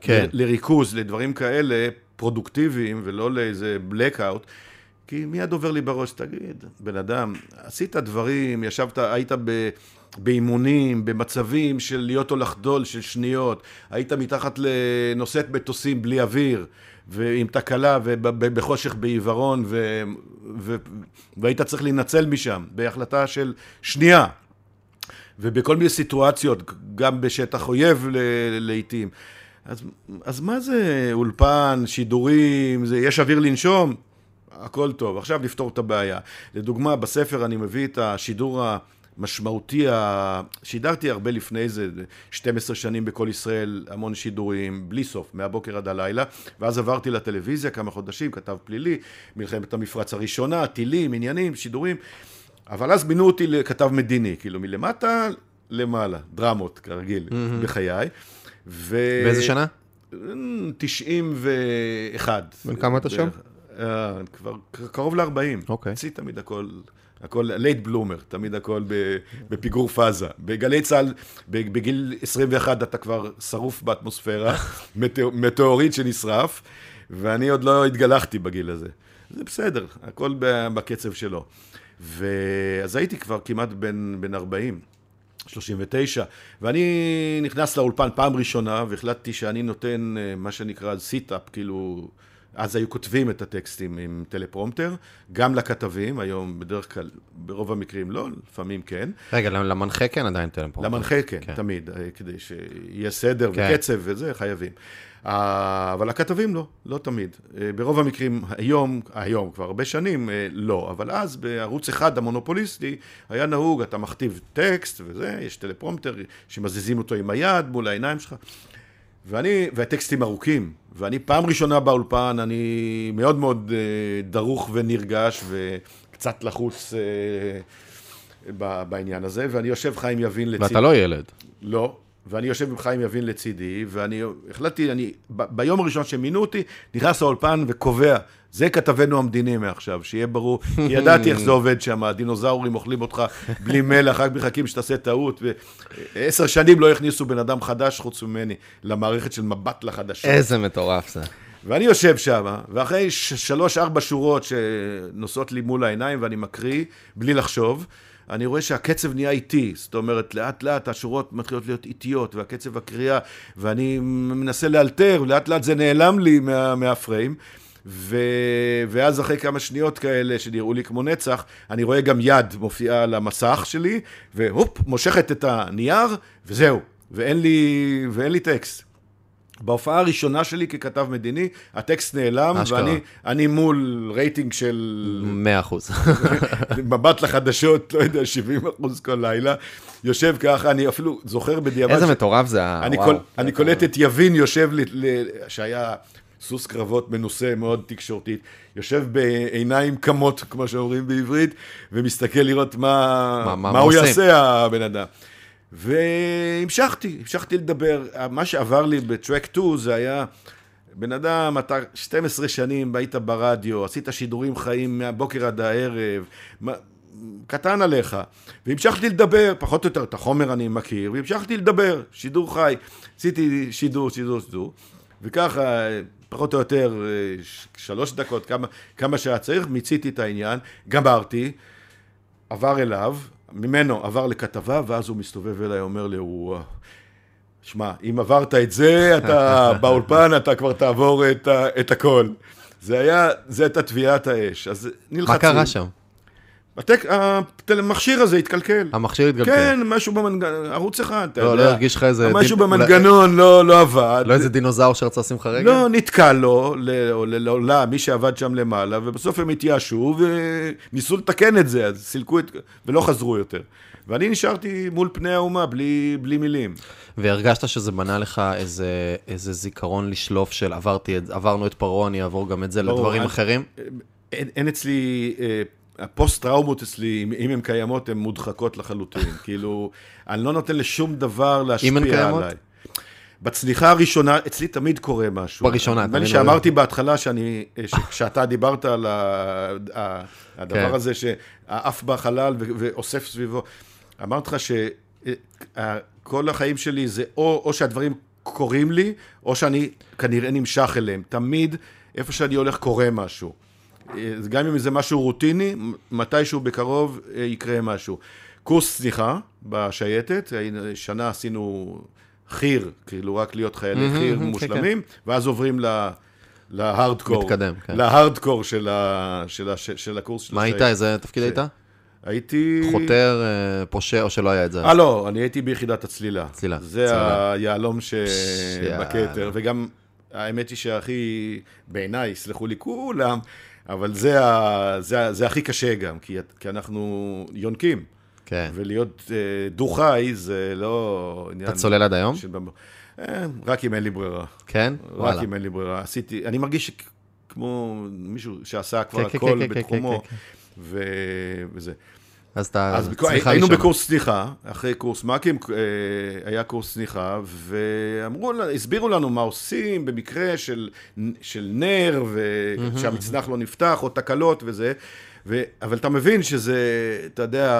כן. ל, לריכוז, לדברים כאלה פרודוקטיביים, ולא לאיזה blackout. כי מיד עובר לי בראש, תגיד, בן אדם, עשית דברים, ישבת, היית ב... באימונים, במצבים של להיות או לחדול של שניות, היית מתחת לנושאת מטוסים בלי אוויר, ועם תקלה ובחושך בעיוורון, ו... ו... והיית צריך להינצל משם, בהחלטה של שנייה. ובכל מיני סיטואציות, גם בשטח אויב לעיתים. אז, אז מה זה אולפן, שידורים, זה, יש אוויר לנשום? הכל טוב, עכשיו נפתור את הבעיה. לדוגמה, בספר אני מביא את השידור המשמעותי, שידרתי הרבה לפני זה, 12 שנים בכל ישראל, המון שידורים, בלי סוף, מהבוקר עד הלילה, ואז עברתי לטלוויזיה כמה חודשים, כתב פלילי, מלחמת המפרץ הראשונה, טילים, עניינים, שידורים, אבל אז מינו אותי לכתב מדיני, כאילו מלמטה למעלה, דרמות, כרגיל, mm-hmm. בחיי. ו... באיזה שנה? 91. בן כמה אתה שם? Uh, כבר קרוב ל-40. אוקיי. אצלי תמיד הכל, הכל late bloomer, תמיד הכל בפיגור פאזה. בגלי צה"ל, בגיל 21 אתה כבר שרוף באטמוספירה, מטאוריט שנשרף, ואני עוד לא התגלחתי בגיל הזה. זה בסדר, הכל בקצב שלו. ואז הייתי כבר כמעט בן, בן 40. 39, ואני נכנס לאולפן פעם ראשונה, והחלטתי שאני נותן מה שנקרא sit-up, כאילו, אז היו כותבים את הטקסטים עם טלפרומטר, גם לכתבים, היום בדרך כלל, ברוב המקרים לא, לפעמים כן. רגע, למנחה כן עדיין טלפרומטר. למנחה כן, כן, תמיד, כדי שיהיה סדר כן. וקצב וזה, חייבים. אבל הכתבים לא, לא תמיד. ברוב המקרים היום, היום כבר הרבה שנים, לא. אבל אז בערוץ אחד המונופוליסטי היה נהוג, אתה מכתיב טקסט וזה, יש טלפרומטר שמזיזים אותו עם היד מול העיניים שלך. ואני, והטקסטים ארוכים, ואני פעם ראשונה באולפן, אני מאוד מאוד דרוך ונרגש וקצת לחוץ בעניין הזה, ואני יושב חיים יבין לצידי. ואתה לא ילד. לא. ואני יושב עם חיים יבין לצידי, ואני החלטתי, אני, ב, ביום הראשון שמינו אותי, נכנס לאולפן וקובע, זה כתבנו המדיני מעכשיו, שיהיה ברור, כי ידעתי איך זה עובד שם, הדינוזאורים אוכלים אותך בלי מלח, רק מחכים שתעשה טעות, ועשר שנים לא הכניסו בן אדם חדש חוץ ממני למערכת של מבט לחדשות. איזה מטורף זה. ואני יושב שם, ואחרי שלוש-ארבע שורות שנוסעות לי מול העיניים, ואני מקריא, בלי לחשוב, אני רואה שהקצב נהיה איטי, זאת אומרת, לאט לאט השורות מתחילות להיות איטיות, והקצב הקריאה, ואני מנסה לאלתר, ולאט לאט זה נעלם לי מה, מהפריים, ו... ואז אחרי כמה שניות כאלה שנראו לי כמו נצח, אני רואה גם יד מופיעה על המסך שלי, והופ, מושכת את הנייר, וזהו, ואין לי, ואין לי טקסט. בהופעה הראשונה שלי ככתב מדיני, הטקסט נעלם, אשכרה. ואני אני מול רייטינג של 100 אחוז. מבט לחדשות, לא יודע, 70 אחוז כל לילה, יושב ככה, אני אפילו זוכר בדיעבד... איזה ש- מטורף זה אני, וואו. קול, אני קולט את יבין יושב, ל, ל, שהיה סוס קרבות מנוסה מאוד תקשורתית, יושב בעיניים קמות, כמו שאומרים בעברית, ומסתכל לראות מה, מה- מה- מה, הוא. יעשה, הבן אדם. והמשכתי, המשכתי לדבר. מה שעבר לי בטרק 2 זה היה, בן אדם, אתה 12 שנים היית ברדיו, עשית שידורים חיים מהבוקר עד הערב, קטן עליך. והמשכתי לדבר, פחות או יותר את החומר אני מכיר, והמשכתי לדבר, שידור חי. עשיתי שידור, שידור, שידור, וככה, פחות או יותר שלוש דקות, כמה, כמה שהיה צריך, מיציתי את העניין, גמרתי, עבר אליו, ממנו עבר לכתבה, ואז הוא מסתובב אליי, אומר לי, וואו, שמע, אם עברת את זה, אתה באולפן, אתה כבר תעבור את, את הכל. זה היה, זה הייתה טביעת האש. אז נלחצים. מה קרה שם? הטק, המכשיר הזה התקלקל. המכשיר התגלגל. כן, משהו במנגנון, ערוץ אחד, אתה לא, יודע. לא הרגיש לך איזה... משהו דין- במנגנון לא, לא עבד. לא איזה דינוזאור שרצה לשים לך רגל? לא, נתקע לו, או ל- לעולם, מי שעבד שם למעלה, ובסוף הם התייאשו וניסו לתקן את זה, אז סילקו את... ולא חזרו יותר. ואני נשארתי מול פני האומה, בלי, בלי מילים. והרגשת שזה בנה לך איזה, איזה זיכרון לשלוף של עברתי עברנו את פרעה, אני אעבור גם את זה ברור, לדברים אני- אחרים? אין, אין אצלי, אה, הפוסט-טראומות אצלי, אם- אם הן קיימות, הן מודחקות לחלוטין. כאילו, אני לא נותן לשום דבר להשפיע אם הן עליי. קיימות? בצניחה הראשונה, אצלי תמיד קורה משהו. בראשונה, נדמה לי תמיד שאמרתי בהתחלה שאני, אה, ש- כשאתה דיברת על ה- ה- הדבר כן. הזה שעף בחלל ו- ואוסף סביבו, אמרתי לך שכל החיים שלי זה או, או שהדברים קורים לי, או שאני כנראה נמשך אליהם. תמיד, איפה שאני הולך קורה משהו. אה, גם אם זה משהו רוטיני, מתישהו בקרוב אה, יקרה משהו. קורס צניחה בשייטת, שנה עשינו חי"ר, כאילו רק להיות חיילי מהמם, חי"ר כן, מושלמים, ואז עוברים ל... להארדקור, מתקדם, כן. להארדקור של, ה, של, ה, של הקורס של מה היית? איזה תפקיד היית? הייתי... חותר, אה, פושע, או שלא היה את זה? אה, לא, אני הייתי ביחידת הצלילה. צלילה, זה צלילה. היהלום. שבכתר, וגם האמת היא שהכי, בעיניי, יסלחו לי כולם, אבל זה, ה, זה, זה הכי קשה גם, כי, כי אנחנו יונקים, כן. ולהיות אה, דו-חי זה לא עניין... אתה צולל עד היום? של... אה, רק אם אין לי ברירה. כן? רק וואלה. אם אין לי ברירה. עשיתי, אני מרגיש כמו מישהו שעשה כבר כן, כן, הכל כן, כן, בתחומו, כן, כן. ו- וזה. אז אתה... אז בקו- צניחה היינו ראשונה. בקורס צניחה, אחרי קורס מ"כים, אה, היה קורס צניחה, ואמרו, הסבירו לנו מה עושים במקרה של, של נר, ושהמצנח לא נפתח, או תקלות וזה. ו, אבל אתה מבין שזה, אתה יודע,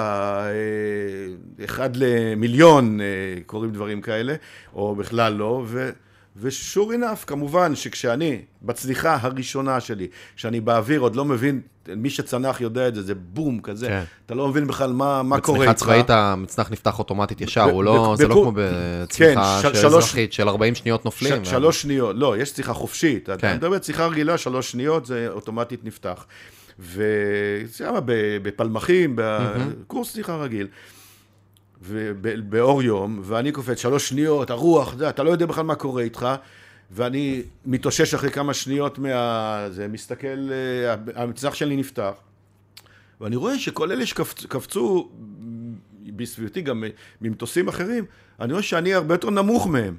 אה, אחד למיליון אה, קורים דברים כאלה, או בכלל לא, ו... ושור אינף, כמובן שכשאני, בצניחה הראשונה שלי, כשאני באוויר, עוד לא מבין, מי שצנח יודע את זה, זה בום כזה, כן. אתה לא מבין בכלל מה, מה קורה בצניחה איתך. צבאית המצנח נפתח אוטומטית ישר, הוא לא, זה לא כמו בצניחה כן, ש- של שלוש- אזרחית של 40 שניות נופלים. ש- שלוש שניות, לא, יש שיחה חופשית. כן. אתה מדבר שיחה רגילה, שלוש שניות, זה אוטומטית נפתח. ושם בפלמחים, בקורס שיחה רגיל. ובאור יום, ואני קופץ שלוש שניות, הרוח, זה, אתה לא יודע בכלל מה קורה איתך, ואני מתאושש אחרי כמה שניות מה... זה, מסתכל, אה, המצנח שלי נפתח, ואני רואה שכל אלה שקפצו בסביבתי, גם ממטוסים אחרים, אני רואה שאני הרבה יותר נמוך מהם.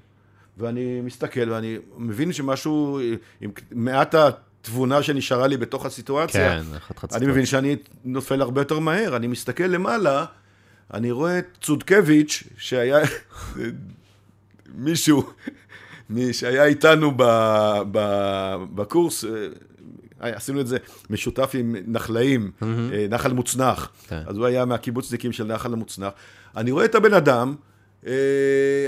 ואני מסתכל ואני מבין שמשהו, עם מעט התבונה שנשארה לי בתוך הסיטואציה, כן, אני מבין שאני נופל הרבה יותר מהר. אני מסתכל למעלה, אני רואה את צודקביץ', שהיה מישהו מי שהיה איתנו ב, ב, בקורס, אה, עשינו את זה משותף עם נחלאים, אה, נחל מוצנח. כן. אז הוא היה מהקיבוצניקים של נחל המוצנח. אני רואה את הבן אדם, אה,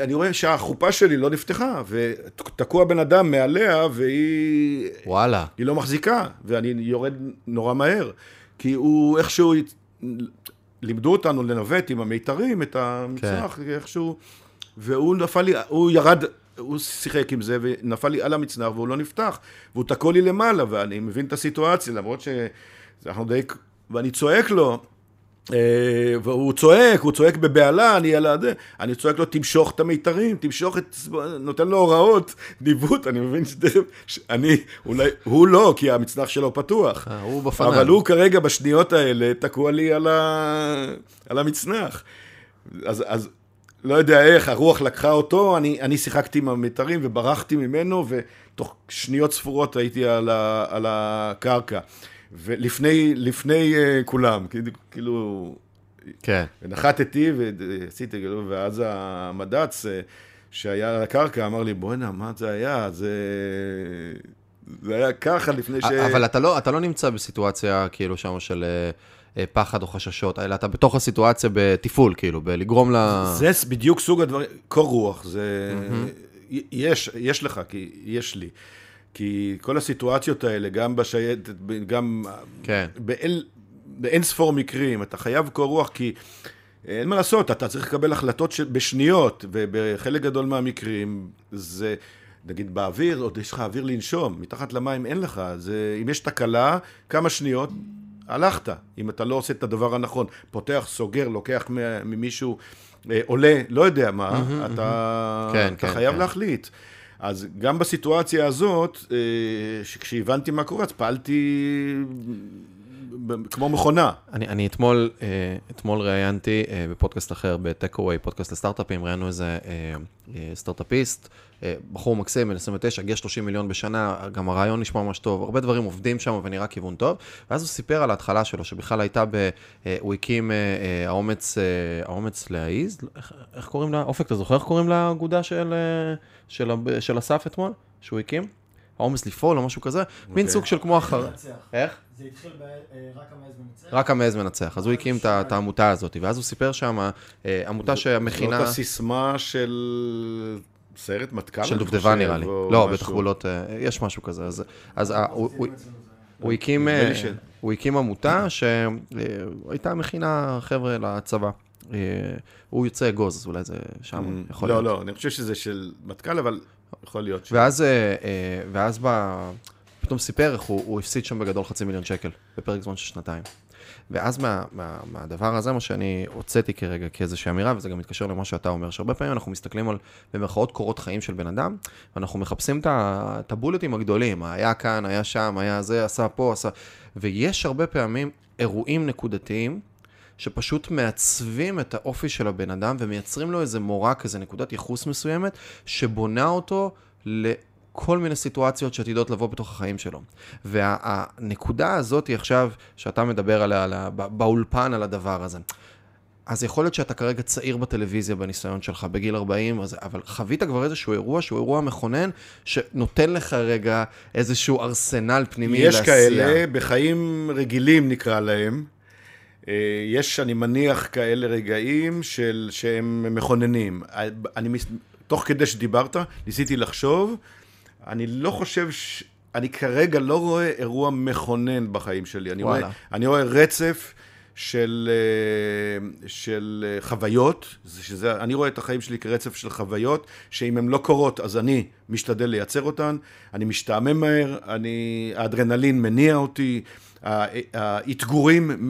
אני רואה שהחופה שלי לא נפתחה, ותקוע בן אדם מעליה, והיא... וואלה. היא לא מחזיקה, ואני יורד נורא מהר. כי הוא איכשהו, לימדו אותנו לנווט עם המיתרים את המצנח, כן. איכשהו, והוא נפל לי, הוא ירד, הוא שיחק עם זה, ונפל לי על המצנח, והוא לא נפתח, והוא תקוע לי למעלה, ואני מבין את הסיטואציה, למרות שאנחנו די... ואני צועק לו, והוא צועק, הוא צועק בבהלה, אני על הזה, אני צועק לו, תמשוך את המיתרים, תמשוך את... נותן לו הוראות, ניווט, אני מבין שתכף, אני, אולי, הוא לא, כי המצנח שלו פתוח. אה, הוא בפנן. אבל הוא כרגע, בשניות האלה, תקוע לי על, ה... על המצנח. אז, אז לא יודע איך, הרוח לקחה אותו, אני, אני שיחקתי עם המיתרים וברחתי ממנו, ותוך שניות ספורות הייתי על, ה, על הקרקע. ולפני לפני, uh, כולם, כאילו- כאילו... כן. ונחתתי ועשיתי, כאילו, ואז המד"צ uh, שהיה על הקרקע אמר לי, בוא'נה, מה זה היה? זה... זה היה ככה לפני ש... אבל אתה לא, אתה לא נמצא בסיטואציה כאילו שם של אה, פחד או חששות, אלא אתה בתוך הסיטואציה בתפעול, כאילו, בלגרום ל... זה בדיוק סוג הדברים, קור רוח, זה... Mm-hmm. יש, יש לך, כי יש לי. כי כל הסיטואציות האלה, גם בשייטת, גם כן. באל, באין ספור מקרים, אתה חייב קור רוח, כי אין מה לעשות, אתה צריך לקבל החלטות בשניות, ובחלק גדול מהמקרים זה... נגיד באוויר, עוד יש לך אוויר לנשום, מתחת למים אין לך, זה, אם יש תקלה, כמה שניות, הלכת, אם אתה לא עושה את הדבר הנכון, פותח, סוגר, לוקח ממישהו, אה, עולה, לא יודע מה, אתה, כן, אתה כן, חייב כן. להחליט. אז גם בסיטואציה הזאת, אה, כשהבנתי מה קורה, אז פעלתי כמו מכונה. אני, אני אתמול, אה, אתמול ראיינתי אה, בפודקאסט אחר, בטק-אווי, פודקאסט לסטארט-אפים, ראיינו איזה אה, סטארט-אפיסט, בחור מקסים, בן 29, הגיע 30 מיליון בשנה, גם הרעיון נשמע ממש טוב, הרבה דברים עובדים שם ונראה כיוון טוב, ואז הוא סיפר על ההתחלה שלו, שבכלל הייתה ב... הוא הקים האומץ, האומץ להעיז, איך, איך קוראים לה? אופק, אתה זוכר איך קוראים לאגודה של, של, של אסף אתמול, שהוא הקים? האומץ לפעול או משהו כזה. מין סוג של כמו אחר... איך? זה התחיל ב... רק המעז מנצח. רק המעז מנצח, אז הוא הקים את העמותה הזאת, ואז הוא סיפר שם, עמותה שהמכינה... זאת הסיסמה של סרט מטכ"ל? של דובדבן נראה לי. לא, בתחבולות, יש משהו כזה. אז הוא הקים... הוא הקים עמותה שהייתה מכינה חבר'ה לצבא. הוא יוצא אגוז, אז אולי זה שם יכול להיות. לא, לא, אני חושב שזה של מטכ"ל, אבל יכול להיות ש... ואז, ואז ב... פתאום סיפר איך הוא, הוא הפסיד שם בגדול חצי מיליון שקל, בפרק זמן של שנתיים. ואז מה, מה, מהדבר הזה, מה שאני הוצאתי כרגע כאיזושהי אמירה, וזה גם מתקשר למה שאתה אומר, שהרבה פעמים אנחנו מסתכלים על, במרכאות, קורות חיים של בן אדם, ואנחנו מחפשים את הבולטים הגדולים, היה כאן, היה שם, היה זה, עשה פה, עשה... ויש הרבה פעמים אירועים נקודתיים, שפשוט מעצבים את האופי של הבן אדם, ומייצרים לו איזה מורק, איזה נקודת ייחוס מסוימת, שבונה אותו ל... כל מיני סיטואציות שעתידות לבוא בתוך החיים שלו. והנקודה הזאת היא עכשיו, שאתה מדבר עליה, עליה באולפן על הדבר הזה. אז יכול להיות שאתה כרגע צעיר בטלוויזיה בניסיון שלך, בגיל 40, אז, אבל חווית כבר איזשהו אירוע שהוא אירוע מכונן, שנותן לך רגע איזשהו ארסנל פנימי יש לעשייה. יש כאלה, בחיים רגילים נקרא להם. יש, אני מניח, כאלה רגעים של, שהם מכוננים. אני, תוך כדי שדיברת, ניסיתי לחשוב, אני לא חושב ש... אני כרגע לא רואה אירוע מכונן בחיים שלי. אני, רואה, אני רואה רצף של, אה, של חוויות, שזה, אני רואה את החיים שלי כרצף של חוויות, שאם הן לא קורות, אז אני משתדל לייצר אותן, אני משתעמם מהר, אני, האדרנלין מניע אותי, האתגורים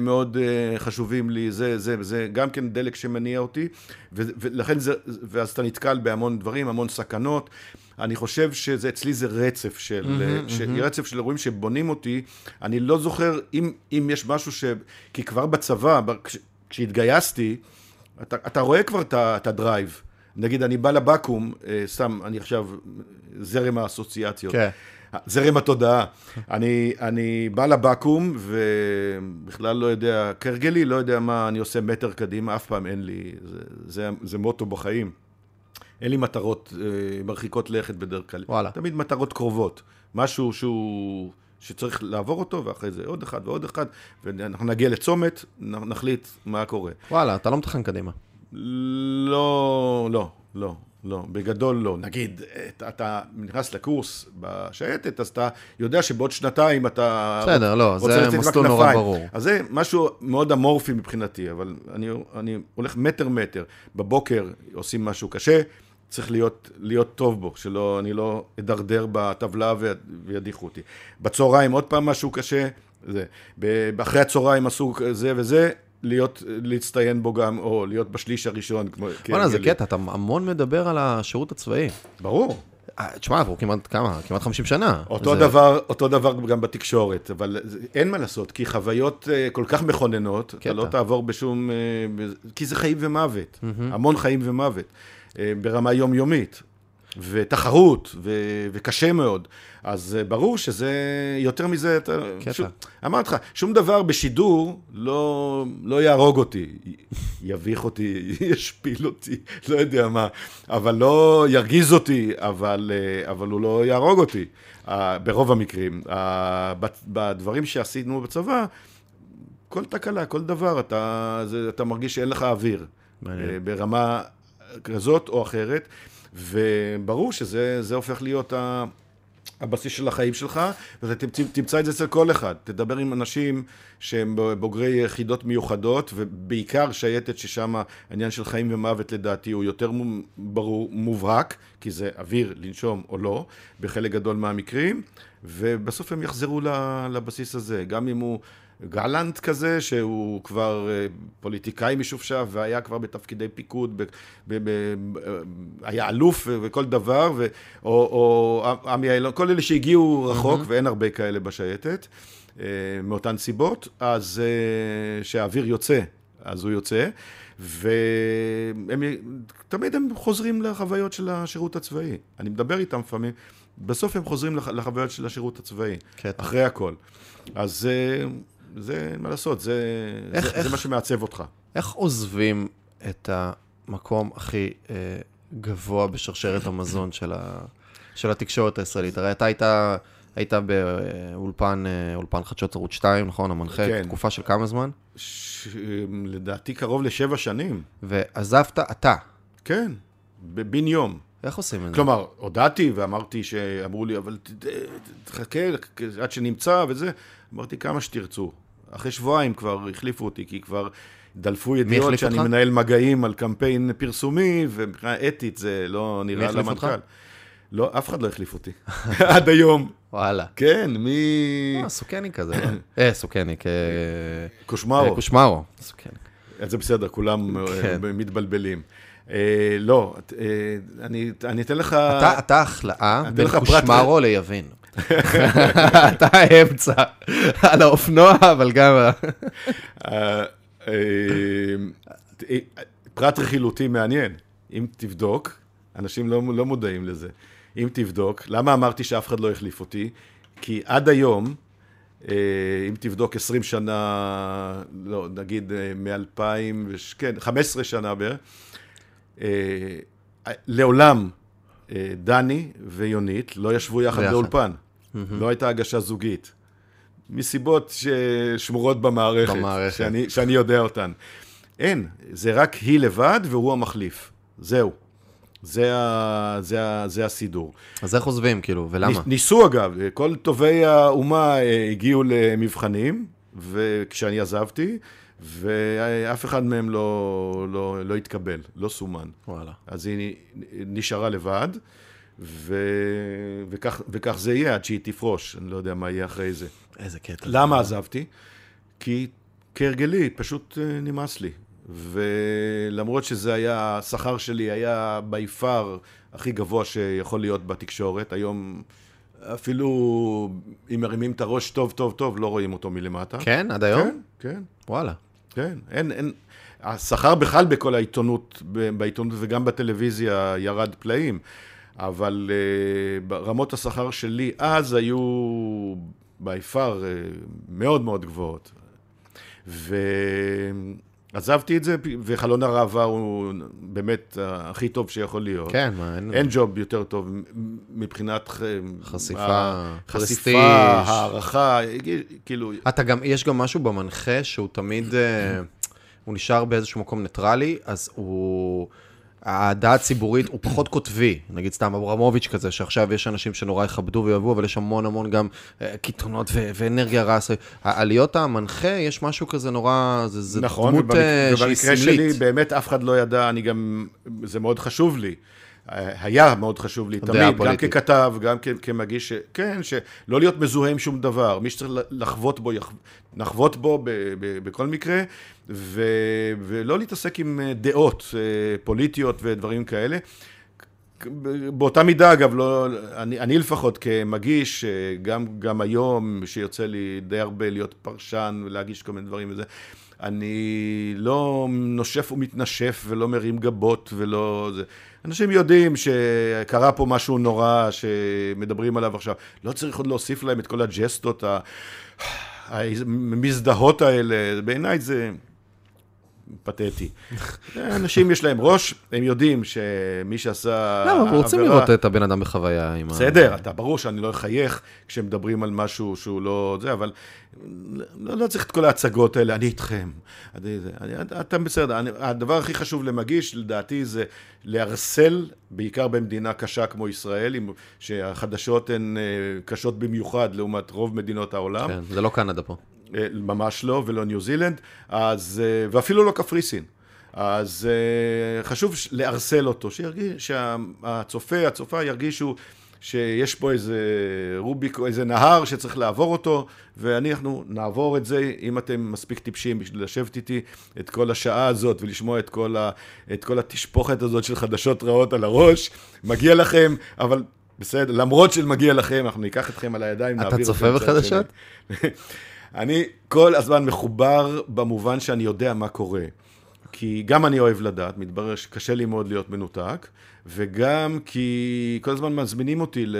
מאוד אה, חשובים לי, זה, זה, זה גם כן דלק שמניע אותי, ולכן זה, ואז אתה נתקל בהמון דברים, המון סכנות. אני חושב שזה, אצלי זה רצף של, mm-hmm, ש, mm-hmm. רצף של אירועים שבונים אותי. אני לא זוכר אם, אם יש משהו ש... כי כבר בצבא, כש, כשהתגייסתי, אתה, אתה רואה כבר את הדרייב. נגיד, אני בא לבקו"ם, אה, סתם, אני עכשיו, זרם האסוציאציות. כן. זרם התודעה. אני, אני בא לבקו"ם ובכלל לא יודע, כהרגלי, לא יודע מה אני עושה מטר קדימה, אף פעם אין לי, זה, זה, זה מוטו בחיים. אין לי מטרות אה, מרחיקות לכת בדרך כלל. וואלה. תמיד מטרות קרובות. משהו שהוא... שצריך לעבור אותו, ואחרי זה עוד אחד ועוד אחד, ואנחנו נגיע לצומת, נחליט מה קורה. וואלה, אתה לא מתכנן קדימה. לא, לא, לא, לא. בגדול לא. נגיד, אתה, אתה נכנס לקורס בשייטת, אז אתה יודע שבעוד שנתיים אתה... בסדר, לא, זה מסלול נורא ברור. אז זה משהו מאוד אמורפי מבחינתי, אבל אני, אני הולך מטר-מטר. בבוקר עושים משהו קשה. צריך להיות, להיות טוב בו, שלא, אני לא אדרדר בטבלה וידיחו אותי. בצהריים עוד פעם משהו קשה, זה. אחרי הצהריים עשו זה וזה, להיות, להצטיין בו גם, או להיות בשליש הראשון, כמו... בוא'נה, זה. קטע, אתה המון מדבר על השירות הצבאי. ברור. אה, תשמע, עברו כמעט כמה? כמעט 50 שנה. אותו זה- דבר, אותו דבר גם בתקשורת, אבל אין מה לעשות, כי חוויות אה, כל כך מכוננות, קטע. אתה לא תעבור בשום... אה, כי זה חיים ומוות, המון חיים ומוות, ברמה יומיומית, ותחרות, ו- וקשה מאוד. אז אה, ברור שזה, יותר מזה, אתה... קטע. שום- אמרתי לך, שום דבר בשידור לא, לא יהרוג אותי, יביך אותי, ישפיל אותי, לא יודע מה, אבל לא ירגיז אותי, אבל, אה, אבל הוא לא יהרוג אותי, אה, ברוב המקרים. בדברים שעשינו בצבא, כל תקלה, כל דבר, אתה, זה, אתה מרגיש שאין לך אוויר. מעניין. ברמה כזאת או אחרת, וברור שזה זה הופך להיות ה... הבסיס של החיים שלך, ואתה תמצא, את זה אצל כל אחד. תדבר עם אנשים שהם בוגרי יחידות מיוחדות, ובעיקר שייטת ששם העניין של חיים ומוות לדעתי הוא יותר ברור, מובהק, כי זה אוויר לנשום או לא, בחלק גדול מהמקרים, ובסוף הם יחזרו לבסיס הזה, גם אם הוא גלנט כזה, שהוא כבר אה, פוליטיקאי משופשף והיה כבר בתפקידי פיקוד, ב, ב, ב, ב, היה אלוף וכל דבר, ו, או, או עמי אילון, כל אלה שהגיעו רחוק, ואין הרבה כאלה בשייטת, אה, מאותן סיבות, אז אה, שהאוויר יוצא, אז הוא יוצא, ותמיד הם חוזרים לחוויות של השירות הצבאי. אני מדבר איתם לפעמים, בסוף הם חוזרים לח- לחוויות של השירות הצבאי, קטע. אחרי הכל. אז אה, זה, מה לעשות, זה, איך- זה, איך- זה מה שמעצב אותך. איך עוזבים את המקום הכי אה, גבוה בשרשרת המזון של, ה, של התקשורת הישראלית? הרי אתה היית, היית באולפן אה, אולפן חדשות ערוץ 2, נכון? המנחה, כן. תקופה של כמה זמן? ש... לדעתי קרוב לשבע שנים. ועזבת אתה. כן, בן יום. איך עושים את זה? כלומר, הודעתי ואמרתי שאמרו לי, אבל תחכה עד שנמצא וזה. אמרתי, כמה שתרצו. אחרי שבועיים כבר החליפו אותי, כי כבר דלפו ידיעות שאני אותך? מנהל מגעים על קמפיין פרסומי, ומבחינה אתית זה לא נראה החליף אותך? למנכ"ל. לא, אף אחד לא החליף אותי. עד היום. וואלה. כן, מי... אה, סוכני כזה. לא? אה, סוכני, כ... קושמרו. אה, קושמרו. סוכני. זה בסדר, כולם אה, כן. מתבלבלים. אה, לא, אה, אני אני אתן לך... אתה, אתה החלאה בין קושמרו ליבין. אתה האמצע, על האופנוע, אבל גם... אה, פרט רכילותי מעניין, אם תבדוק, אנשים לא, לא מודעים לזה, אם תבדוק, למה אמרתי שאף אחד לא החליף אותי? כי עד היום, אם תבדוק 20 שנה, לא, נגיד מ-2000, כן, 15 שנה בערך, לעולם אה, דני ויונית לא ישבו יחד. באולפן. לא הייתה הגשה זוגית. מסיבות ששמורות במערכת, במערכת. שאני, שאני יודע אותן. אין, זה רק היא לבד והוא המחליף. זהו. זה, ה, זה, ה, זה הסידור. אז איך עוזבים, כאילו, ולמה? ניס- ניסו אגב, כל טובי האומה אה, הגיעו למבחנים, וכשאני עזבתי, ואף אחד מהם לא, לא, לא התקבל, לא סומן. וואלה. אז היא נשארה לבד, ו... וכך, וכך זה יהיה עד שהיא תפרוש, אני לא יודע מה יהיה אחרי זה. איזה קטע. למה עזבתי? כי כהרגלי, פשוט אה, נמאס לי. ולמרות שזה היה, השכר שלי היה בי פאר הכי גבוה שיכול להיות בתקשורת, היום אפילו אם מרימים את הראש טוב טוב טוב, לא רואים אותו מלמטה. כן, עד היום? כן, כן. וואלה. כן, אין, אין, השכר בכלל בכל העיתונות, בעיתונות וגם בטלוויזיה ירד פלאים, אבל uh, ברמות השכר שלי אז היו בי פאר uh, מאוד מאוד גבוהות. ועזבתי את זה, וחלון הראווה הוא באמת הכי טוב שיכול להיות. כן, מה, אין... אין ג'וב יותר טוב מבחינת חשיפה, prestige. חשיפה, הערכה, כאילו, אתה גם, יש גם משהו במנחה שהוא תמיד, אה, הוא נשאר באיזשהו מקום ניטרלי, אז הוא, האהדה הציבורית, הוא פחות קוטבי. נגיד סתם אברמוביץ' כזה, שעכשיו יש אנשים שנורא יכבדו ויאהבו, אבל יש המון המון גם אה, קיתונות ו- ואנרגיה רעה. להיות מנחה, יש משהו כזה נורא, זה, זה נכון, דמות ובמק- אה, שהיא ובמקרה סמלית. שלי באמת אף אחד לא ידע, אני גם, זה מאוד חשוב לי. היה מאוד חשוב לי תמיד, גם. ככתב, גם כ- כמגיש, ש- כן, שלא להיות מזוהה עם שום דבר, מי שצריך לחוות בו, יח- נחוות בו ב- ב- בכל מקרה, ו, ולא להתעסק עם אה, דעות אה, פוליטיות ודברים כאלה. באותה מידה, אגב, לא, אני, אני לפחות כמגיש, אה, גם, גם היום, שיוצא לי די הרבה להיות פרשן ולהגיש כל מיני דברים וזה, אני לא נושף ומתנשף ולא מרים גבות ולא... זה. אנשים יודעים שקרה פה משהו נורא שמדברים עליו עכשיו. לא צריך עוד להוסיף להם את כל הג'סטות המזדהות האלה. בעיניי זה... פתטי. אנשים יש להם ראש, הם יודעים שמי שעשה לא, אנחנו רוצים עבירה- לראות את הבן אדם בחוויה עם ה... בסדר, אתה ברור שאני לא אחייך כשמדברים על משהו שהוא לא זה, אבל לא, לא צריך את כל ההצגות האלה, אני איתכם. אני, זה, אני, אתה בסדר, אני, הדבר הכי חשוב למגיש, לדעתי, זה לערסל, בעיקר במדינה קשה כמו ישראל, עם, שהחדשות הן אה, קשות במיוחד לעומת רוב מדינות העולם. כן, זה לא קנדה פה. אה, ממש לא, ולא ניו זילנד, אז, אה, ואפילו לא קפריסין. אז אה, חשוב לערסל אותו, שירגיש, שהצופה, הצופה ירגישו שיש פה איזה רוביק איזה נהר שצריך לעבור אותו, ואנחנו נעבור את זה, אם אתם מספיק טיפשים בשביל לשבת איתי את כל השעה הזאת ולשמוע את כל, ה, את כל התשפוכת הזאת של חדשות רעות על הראש, מגיע לכם, אבל בסדר, למרות שמגיע לכם, אנחנו ניקח אתכם על הידיים, אתה צופה בחדשות? אני כל הזמן מחובר במובן שאני יודע מה קורה. כי גם אני אוהב לדעת, מתברר שקשה לי מאוד להיות מנותק, וגם כי כל הזמן מזמינים אותי ל...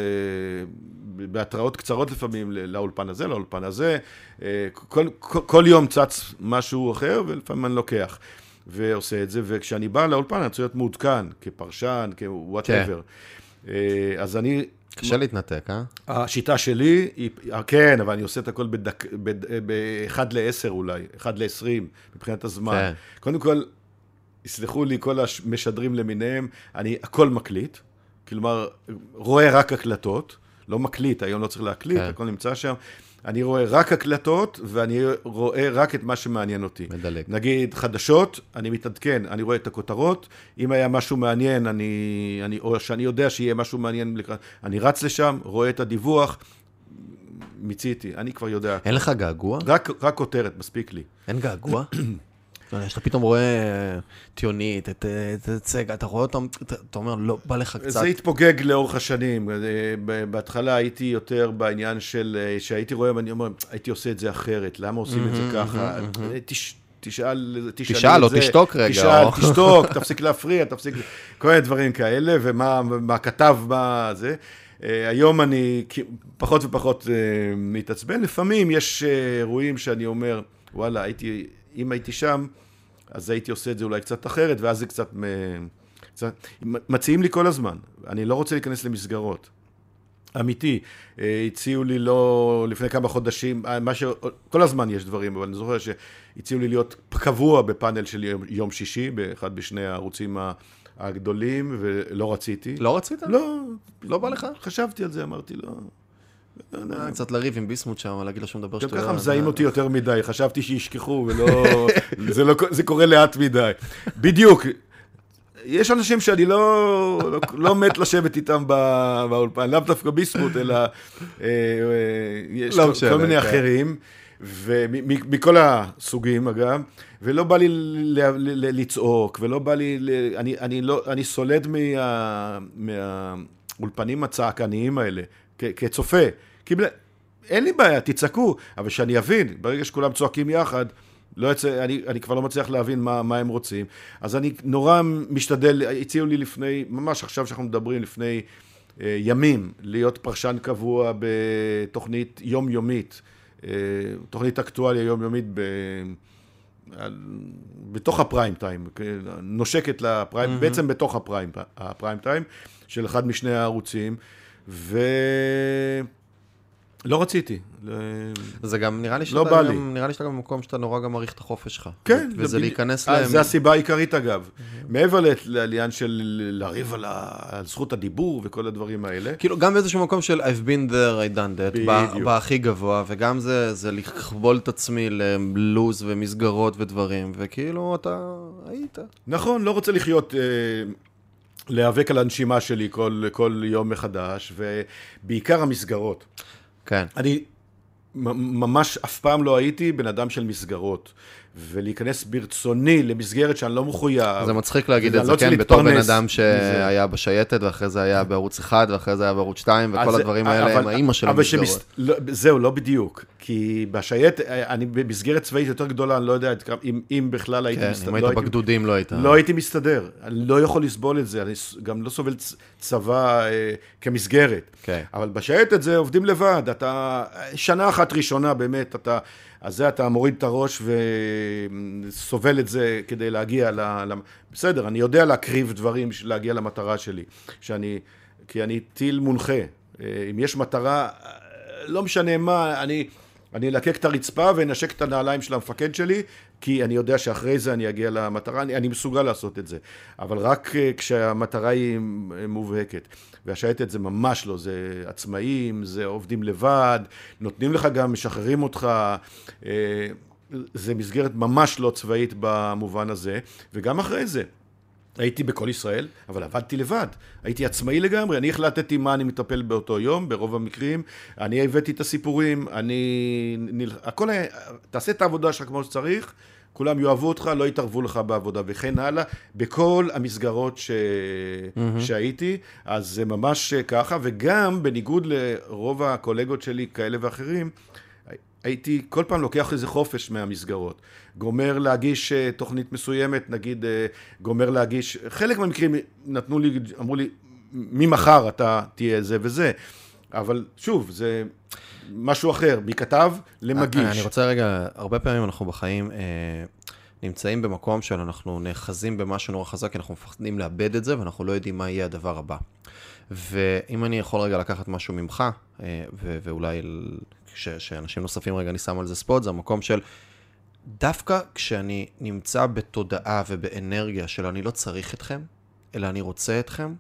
בהתראות קצרות לפעמים לאולפן הזה, לאולפן הזה. אה, כל, כל, כל יום צץ משהו אחר, ולפעמים אני לוקח. ועושה את זה, וכשאני בא לאולפן אני רוצה להיות מעודכן, כפרשן, כוואטאבר. אז אני קשה להתנתק, אה? השיטה שלי היא, כן, אבל אני עושה את הכל בדק, בד, באחד לעשר אולי, אחד לעשרים, מבחינת הזמן. כן. קודם כל, יסלחו לי כל המשדרים למיניהם, אני הכל מקליט, כלומר, רואה רק הקלטות, לא מקליט, היום לא צריך להקליט, כן. הכל נמצא שם. אני רואה רק הקלטות, ואני רואה רק את מה שמעניין אותי. מדלג. נגיד חדשות, אני מתעדכן, אני רואה את הכותרות, אם היה משהו מעניין, אני, אני, או שאני יודע שיהיה משהו מעניין, אני רץ לשם, רואה את הדיווח, מיציתי, אני כבר יודע. אין לך געגוע? רק, רק כותרת, מספיק לי. אין געגוע? לא יודע, שאתה פתאום רואה אה, טיונית, את אה, את- צגה, אתה רואה אותם, אתה אומר, לא, בא לך קצת. זה התפוגג לאורך השנים. אה, בהתחלה הייתי יותר בעניין של, אה, שהייתי רואה ואני אומר, הייתי עושה את זה אחרת, למה עושים את זה ככה? אה, תש- תשאל, תשאל את או זה, תשתוק רגע, תשאל, או- תשתוק, תפסיק להפריע, תפסיק, כל מיני דברים כאלה, ומה מה כתב, מה זה. אה, היום אני פחות ופחות אה, מתעצבן, לפעמים יש אה, אירועים שאני אומר, וואלה, הייתי, אם הייתי שם, אז הייתי עושה את זה אולי קצת אחרת, ואז זה קצת... קצת מציעים לי כל הזמן, אני לא רוצה להיכנס למסגרות. אמיתי, אה, הציעו לי לא, לפני כמה חודשים, אה, מה ש... כל הזמן יש דברים, אבל אני זוכר שהציעו לי להיות קבוע בפאנל של יום, יום שישי, באחד בשני הערוצים הגדולים, ולא רציתי. לא רצית? לא, לא בא לך? חשבתי על זה, אמרתי, לא. אה, קצת לריב עם ביסמוט שם, להגיד לו שהוא מדבר גם שטויות. ככה מזהים אותי יותר מדי, חשבתי שישכחו, ולא... זה, לא, זה קורה לאט מדי. בדיוק. יש אנשים שאני לא, לא, לא מת לשבת איתם באולפן, לאו דווקא ביסמוט, אלא אה, אה, יש לא כל, משנה, כל מיני כן. אחרים, ומכל הסוגים אגב, ולא בא לי ל- ל- ל- לצעוק, ולא בא לי, ל- אני, אני, לא, אני סולד מה, מהאולפנים הצעקניים האלה, כ, כצופה, כי בל- אין לי בעיה, תצעקו, אבל שאני אבין, ברגע שכולם צועקים יחד, לא יצא, אני, אני כבר לא מצליח להבין מה, מה הם רוצים. אז אני נורא משתדל, הציעו לי לפני, ממש עכשיו שאנחנו מדברים, לפני אה, ימים, להיות פרשן קבוע בתוכנית יומיומית, אה, תוכנית אקטואליה יומיומית ב... על- בתוך הפריים טיים, כן, נושקת לפריים, mm-hmm. בעצם בתוך הפריים, הפריים טיים של אחד משני הערוצים, ולא רציתי. זה גם נראה לי לא שאתה בא גם, לי. נראה לי שאתה גם במקום שאתה נורא גם מעריך את החופש שלך. כן. וזה בדיוק- להיכנס אה, להם. זה הסיבה העיקרית אגב. מעבר לעניין של לריב על ה- על זכות הדיבור וכל הדברים האלה. כאילו, גם באיזשהו מקום של I've been there, I done that. ב- בהכי גבוה, וגם זה, זה לכבול את עצמי ללוז ומסגרות ודברים, וכאילו, אתה היית. נכון, לא רוצה לחיות אה, להיאבק על הנשימה שלי כל, כל יום מחדש, ובעיקר המסגרות. כן. אני ממש אף פעם לא הייתי בן אדם של מסגרות. ולהיכנס ברצוני למסגרת שאני לא מחויב. זה מצחיק להגיד את לא זה, כן, בתור בן אדם. שהיה בשייטת, ואחרי זה היה בערוץ 1, ואחרי זה היה בערוץ 2, וכל הדברים האלה הם האימא של המסגרות. לא, זהו, לא בדיוק. כי בשייט, אני במסגרת צבאית יותר גדולה, אני לא יודע אם, אם בכלל הייתי כן, מסתדר. אם לא היית בגדודים לא היית... לא הייתי מסתדר. אני לא יכול לסבול את זה, אני גם לא סובל צבא אה, כמסגרת. כן. אבל בשייטת זה עובדים לבד, אתה... שנה אחת ראשונה באמת, אתה... אז זה אתה מוריד את הראש וסובל את זה כדי להגיע ל... בסדר, אני יודע להקריב דברים בשביל להגיע למטרה שלי. שאני... כי אני טיל מונחה. אה, אם יש מטרה, אה, לא משנה מה, אני... אני אלקק את הרצפה ואנשק את הנעליים של המפקד שלי, כי אני יודע שאחרי זה אני אגיע למטרה, אני, אני מסוגל לעשות את זה. אבל רק אה, כשהמטרה היא מובהקת. והשייטת זה ממש לא, זה עצמאים, זה עובדים לבד, נותנים לך גם, משחררים אותך. אה, זה מסגרת ממש לא צבאית במובן הזה, וגם אחרי זה. הייתי בכל ישראל, אבל עבדתי לבד. הייתי עצמאי לגמרי, אני החלטתי מה אני מטפל באותו יום, ברוב המקרים. אני הבאתי את הסיפורים, אני... נל... הכל היה... תעשה את העבודה שלך כמו שצריך, כולם יאהבו אותך, לא יתערבו לך בעבודה וכן הלאה. בכל המסגרות ש... mm-hmm. שהייתי, אז זה ממש ככה, וגם בניגוד לרוב הקולגות שלי, כאלה ואחרים, הייתי כל פעם לוקח איזה חופש מהמסגרות. גומר להגיש אה, תוכנית מסוימת, נגיד אה, גומר להגיש, חלק מהמקרים נתנו לי, אמרו לי, ממחר אתה תהיה זה וזה, אבל שוב, זה משהו אחר, מכתב למגיש. אני רוצה רגע, הרבה פעמים אנחנו בחיים אה, נמצאים במקום שאנחנו נאחזים במשהו נורא חזק, כי אנחנו מפחדים לאבד את זה, ואנחנו לא יודעים מה יהיה הדבר הבא. ואם אני יכול רגע לקחת משהו ממך, אה, ו- ואולי ש- שאנשים נוספים רגע אני שם על זה ספוט, זה המקום של דווקא כשאני נמצא בתודעה ובאנרגיה של אני לא צריך אתכם, אלא אני רוצה אתכם,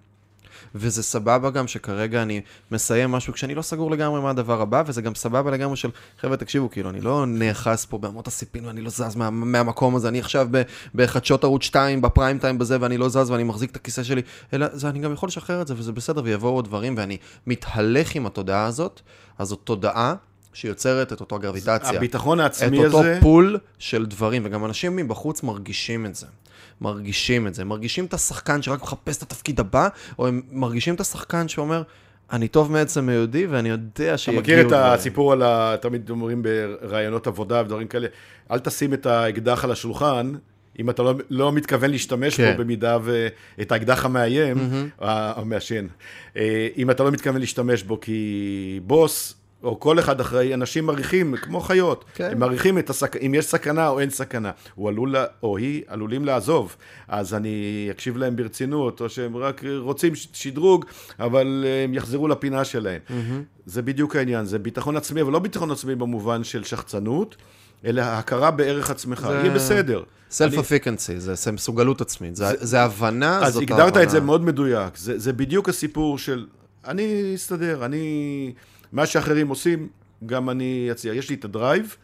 וזה סבבה גם שכרגע אני מסיים משהו כשאני לא סגור לגמרי מה הדבר הבא, וזה גם סבבה לגמרי של, חבר'ה, תקשיבו, כאילו, אני לא נאחז פה באמות הסיפין ואני לא זז מה, מהמקום הזה, אני עכשיו ב- בחדשות ערוץ 2, בפריים טיים בזה, ואני לא זז ואני מחזיק את הכיסא שלי, אלא זה, אני גם יכול לשחרר את זה, וזה בסדר, ויבואו עוד דברים, ואני מתהלך עם התודעה הזאת, אז זאת תודעה שיוצרת את אותו גרביטציה. הביטחון העצמי את הזה... אותו פול של דברים, וגם אנשים מבחוץ מרגישים את זה. מרגישים את זה. מרגישים את השחקן שרק מחפש את התפקיד הבא, או הם מרגישים את השחקן שאומר, אני טוב מעצם היודי, ואני יודע אתה שיגיעו... מכיר את דברים." הסיפור על ה... תמיד אומרים בראיונות עבודה ודברים כאלה, אל תשים את האקדח על השולחן. אם אתה לא, לא מתכוון להשתמש כן. בו במידה ו... את האקדח המאיים, mm-hmm. המעשן. אה, אם אתה לא מתכוון להשתמש בו כי בוס, או כל אחד אחראי, אנשים מעריכים, כמו חיות, כן. הם מעריכים את הסכ... אם יש סכנה או אין סכנה. הוא עלול, לה- או היא עלולים לעזוב, אז אני אקשיב להם ברצינות, או שהם רק רוצים שדרוג, אבל אה, הם יחזרו לפינה שלהם. Mm-hmm. זה בדיוק העניין, זה ביטחון עצמי, אבל לא ביטחון עצמי במובן של שחצנות, אלא הכרה בערך עצמך, זה- יהיה בסדר. Self-efficacy, זה, זה מסוגלות עצמית, זה, זה הבנה, אז זאת הגדרת ההבנה. את זה מאוד מדויק. זה, זה בדיוק הסיפור של אני אסתדר, אני... מה שאחרים עושים, גם אני אציע. יש לי את הדרייב,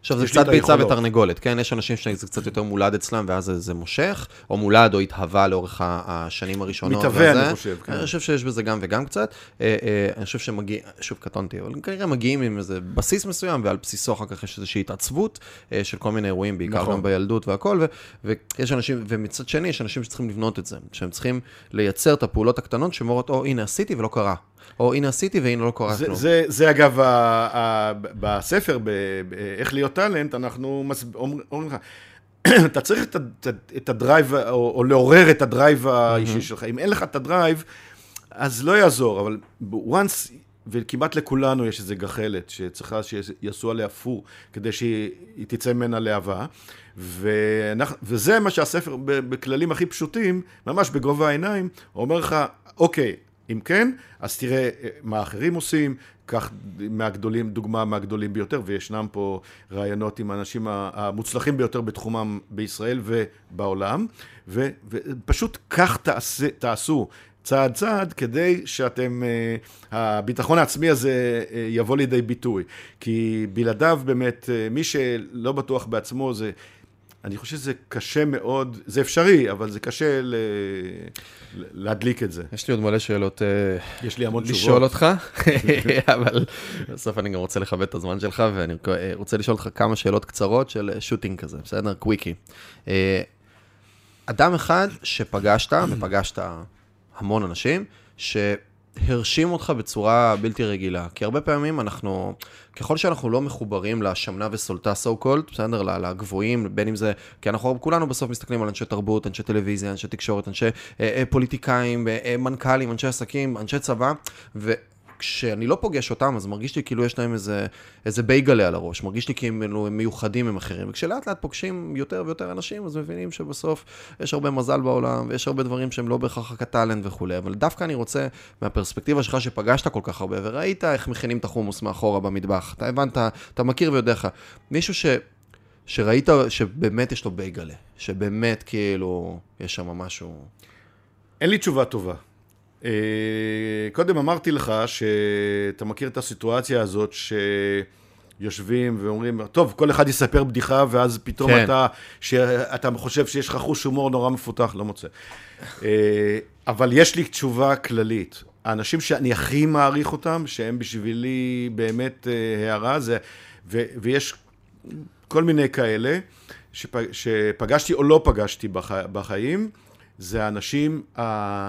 עכשיו, זה קצת ביצה. ותרנגולת, כן? יש אנשים שזה קצת יותר מולד אצלם, ואז זה- מושך, או מולד או התהווה לאורך השנים הראשונות. מתהווה. אני חושב, כן. אני חושב שיש בזה גם וגם קצת. אה, אה, אני חושב שמגיע, שוב, קטונתי, אבל כנראה מגיעים עם איזה בסיס מסוים, ועל בסיסו אחר כך יש איזושהי התעצבות אה, של כל מיני אירועים, בעיקר נכון. גם בילדות והכל, ו- ויש אנשים, ומצד שני, יש אנשים שצריכים לבנות את זה, שהם צריכים לייצר את הפעולות הקטנות שאומרות, או, הנה עשיתי ולא קרה. או הנה עשיתי והנה לא קרה זה, כלום. זה, זה אגב, ה, ה, בספר, ב, ב, איך להיות טאלנט, אנחנו מס, אומר- אומרים לך, אתה צריך את, את, את ה drive, או, או לעורר את ה drive האישי שלך. אם אין לך את ה drive, אז לא יעזור, אבל once, וכמעט לכולנו יש איזו גחלת שצריכה שיעשו עליה פו, כדי שהיא היא תצא ממנה להבה. ואנחנו, וזה מה שהספר, בכללים הכי פשוטים, ממש בגובה העיניים, אומר לך, אוקיי, אם כן, אז תראה אה, מה אחרים עושים, קח מהגדולים, דוגמה מהגדולים ביותר, וישנם פה רעיונות עם האנשים המוצלחים ביותר בתחומם בישראל ובעולם, ו- ופשוט כך תעשה, תעשו. צעד צעד, כדי שאתם, אה, הביטחון העצמי הזה אה, יבוא לידי ביטוי. כי בלעדיו באמת, מי שלא בטוח בעצמו זה אני חושב שזה קשה מאוד, זה אפשרי, אבל זה קשה ל... להדליק את זה. יש לי עוד מלא שאלות אה, יש לי המון תשובות. לשאול אותך, אבל בסוף אני גם רוצה לכבד את הזמן שלך, ואני אה, רוצה לשאול אותך כמה שאלות קצרות של אה, שוטינג כזה, בסדר? קוויקי. אדם אחד שפגשת, ופגשת המון אנשים, ש... הרשים אותך בצורה בלתי רגילה. כי הרבה פעמים אנחנו, ככל שאנחנו לא מחוברים לשמנה וסולטה so called, בסדר? לגבוהים, בין אם זה, כי אנחנו כולנו בסוף מסתכלים על אנשי תרבות, אנשי טלוויזיה, אנשי תקשורת, אנשי אה, אה, פוליטיקאים, אה, אה מנכ"לים, אנשי עסקים, אנשי צבא, ו... כשאני לא פוגש אותם, אז מרגיש לי כאילו יש להם איזה, איזה בייגלה על הראש, מרגיש לי כאילו הם מיוחדים עם אחרים. וכשלאט לאט פוגשים יותר ויותר אנשים, אז מבינים שבסוף יש הרבה מזל בעולם, ויש הרבה דברים שהם לא בהכרח רק הטאלנט וכולי. אבל דווקא אני רוצה, מהפרספקטיבה שלך שפגשת כל כך הרבה, וראית איך מכינים את החומוס מאחורה במטבח, אתה הבנת, אתה מכיר ויודע לך. מישהו ש... שראית שבאמת יש לו בייגלה, שבאמת כאילו יש שם משהו... אין לי תשובה טובה. אה, קודם אמרתי לך שאתה מכיר את הסיטואציה הזאת שיושבים ואומרים, טוב, כל אחד יספר בדיחה, ואז פתאום כן. אתה, שאתה חושב שיש לך חוש הומור נורא מפותח, לא מוצא. אה, אבל יש לי תשובה כללית. האנשים שאני הכי מעריך אותם, שהם בשבילי באמת אה, הערה, זה, ו, ויש כל מיני כאלה, שפג, שפגשתי או לא פגשתי בח, בחיים, זה האנשים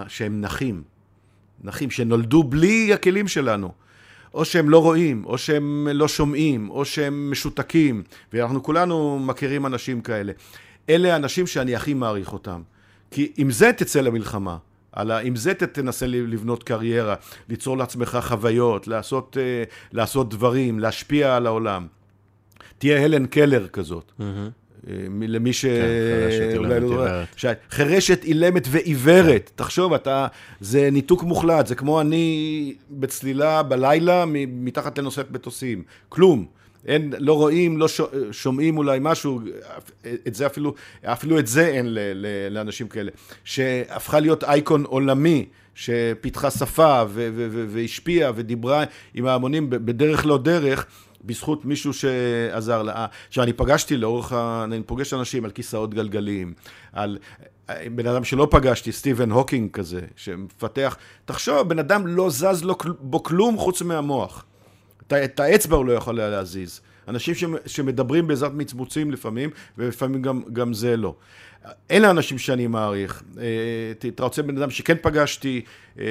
שהם נחים. נכים שנולדו בלי הכלים שלנו. או שהם לא רואים, או שהם לא שומעים, או שהם משותקים, ואנחנו כולנו מכירים אנשים כאלה. אלה האנשים שאני הכי מעריך אותם. כי עם זה תצא למלחמה. על ה... עם זה תנסה לבנות קריירה, ליצור לעצמך חוויות, לעשות, אה, לעשות דברים, להשפיע על העולם. תהיה הלן קלר כזאת. Mm-hmm. למי ש... כן, לא חירשת, אילמת ועיוורת. תחשוב, אתה... זה ניתוק מוחלט, זה כמו אני בצלילה בלילה מתחת לנושאת מטוסים. כלום. אין, לא רואים, לא שומעים אולי משהו, את זה אפילו, אפילו את זה אין ל, ל, לאנשים כאלה. שהפכה להיות אייקון עולמי, שפיתחה שפה והשפיעה ודיברה עם ההמונים בדרך לא דרך. בזכות מישהו שעזר לה. עכשיו, אני פגשתי לאורך ה... אני פוגש אנשים על כיסאות גלגלים, על בן אדם שלא פגשתי, סטיבן הוקינג כזה, שמפתח... תחשוב, בן אדם לא זז לו, בו כלום חוץ מהמוח. את האצבע הוא לא יכול היה להזיז. אנשים שמדברים בעזרת מצמוצים לפעמים, ולפעמים גם, גם זה לא. אלה האנשים שאני מעריך. אה, אתה רוצה בן אדם שכן פגשתי, אה,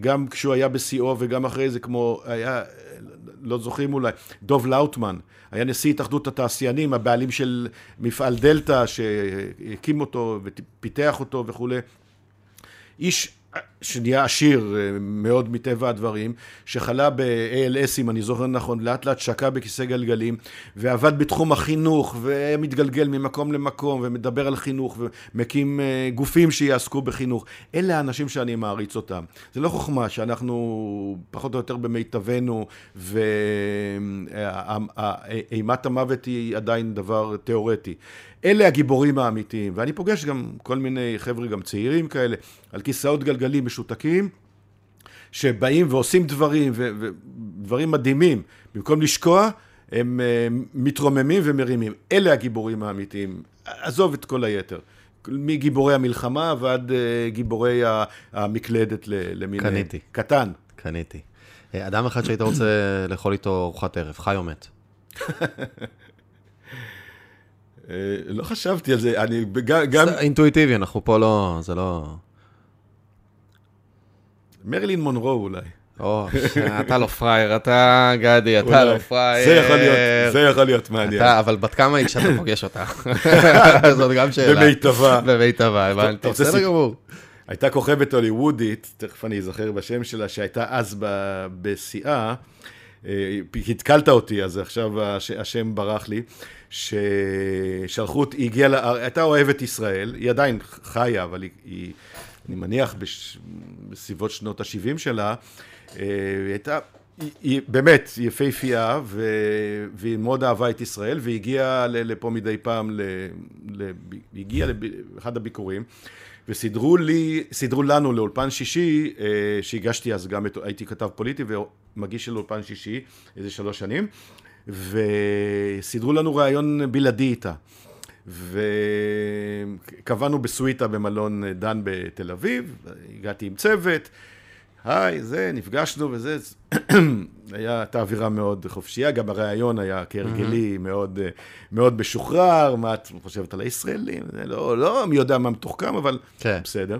גם כשהוא היה בשיאו וגם אחרי זה, כמו היה, לא זוכרים אולי, דוב לאוטמן, היה נשיא התאחדות התעשיינים, הבעלים של מפעל דלתא, שהקים אותו ופיתח אותו וכולי. איש שנהיה עשיר אה, מאוד מטבע הדברים, שחלה ב-ALS, אם אני זוכר נכון, לאט לאט שקע בכיסא גלגלים, ועבד בתחום החינוך, והיה מתגלגל ממקום למקום, ומדבר על חינוך, ומקים אה, גופים שיעסקו בחינוך. אלה האנשים שאני מעריץ אותם. זה לא חוכמה שאנחנו פחות או יותר במיטבנו, ואימת המוות היא עדיין דבר תיאורטי. אלה הגיבורים האמיתיים, ואני פוגש גם כל מיני חבר'ה גם צעירים כאלה, על כיסאות גלגלים משותקים, שבאים ועושים דברים, ודברים מדהימים, במקום לשקוע, הם אה, מתרוממים ומרימים. אלה הגיבורים האמיתיים, עזוב את כל היתר. מגיבורי המלחמה ועד אה, גיבורי המקלדת למיני... קניתי. קטן. קניתי. אה, אדם אחד שהיית רוצה לאכול איתו ארוחת ערב, חי או מת? אה, לא חשבתי על זה, אני גם... אינטואיטיבי, אנחנו פה לא, זה לא... מרילין מונרו אולי. או, אתה לא פראייר, אתה גדי, אתה לא פראייר. זה יכול להיות, זה יכול להיות מעניין. אבל בת כמה היא כשאתה פוגש אותה? זאת גם שאלה. במיטבה. במיטבה, הבנתי, בסדר גמור. הייתה כוכבת הוליוודית, תכף אני אזכר בשם שלה, שהייתה אז בשיאה, אה, התקלת אותי, אז עכשיו השם ברח לי, ששלחו אותי, היא הגיעה, הייתה אוהבת ישראל, היא עדיין חיה, אבל היא, היא אני מניח, בסביבות שנות ה-70 שלה, אה, היא הייתה... היא, היא באמת יפהפייה, והיא מאוד אהבה את ישראל, והיא הגיעה לפה מדי פעם, ל, ל, היא הגיעה לאחד הביקורים, וסידרו לי, סידרו לנו לאולפן שישי, אה, שהגשתי אז גם, הייתי כתב פוליטי ומגיש של אולפן שישי, איזה שלוש שנים, וסידרו לנו ראיון בלעדי איתה. וקבענו בסוויטה במלון דן בתל אביב, הגעתי עם צוות, היי, זה, נפגשנו וזה, היה, הייתה אווירה מאוד חופשייה, גם הריאיון היה כהרגלי מאוד, מאוד משוחרר, מה את חושבת על הישראלים? לא, לא מי יודע מה מתוחכם, אבל כן. בסדר.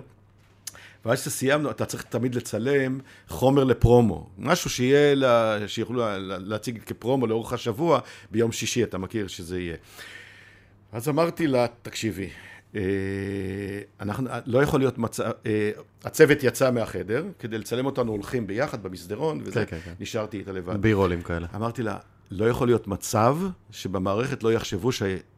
ואז שסיימנו, אתה צריך תמיד לצלם חומר לפרומו. משהו שיהיה, לה, שיוכלו לה, להציג כפרומו לאורך השבוע, ביום שישי, אתה מכיר שזה יהיה. אז אמרתי לה, תקשיבי, אה, אנחנו, לא יכול להיות מצב, אה, הצוות יצא מהחדר, כדי לצלם אותנו הולכים ביחד במסדרון, וזה, כן, כן, כן. נשארתי איתה לבד. בירולים כאלה. אמרתי לה, לא יכול להיות מצב שבמערכת לא יחשבו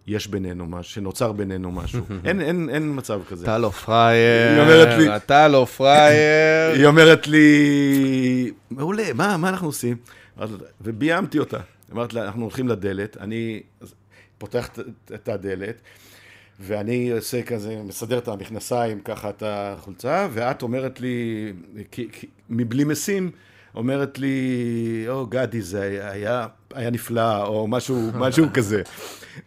שיש בינינו משהו, שנוצר בינינו משהו. אין, אין, אין מצב כזה. אתה לא פראייר, לי- אתה לא פראייר. היא אומרת לי, מעולה, מה, מה אנחנו עושים? וביימתי אותה. אמרתי לה, אנחנו הולכים לדלת, אני פותח את- הדלת, ואני עושה כזה, מסדר את המכנסיים, ככה את החולצה, ואת אומרת לי, מבלי משים, אומרת לי, או גדי, זה היה, היה נפלא, או משהו, משהו כזה.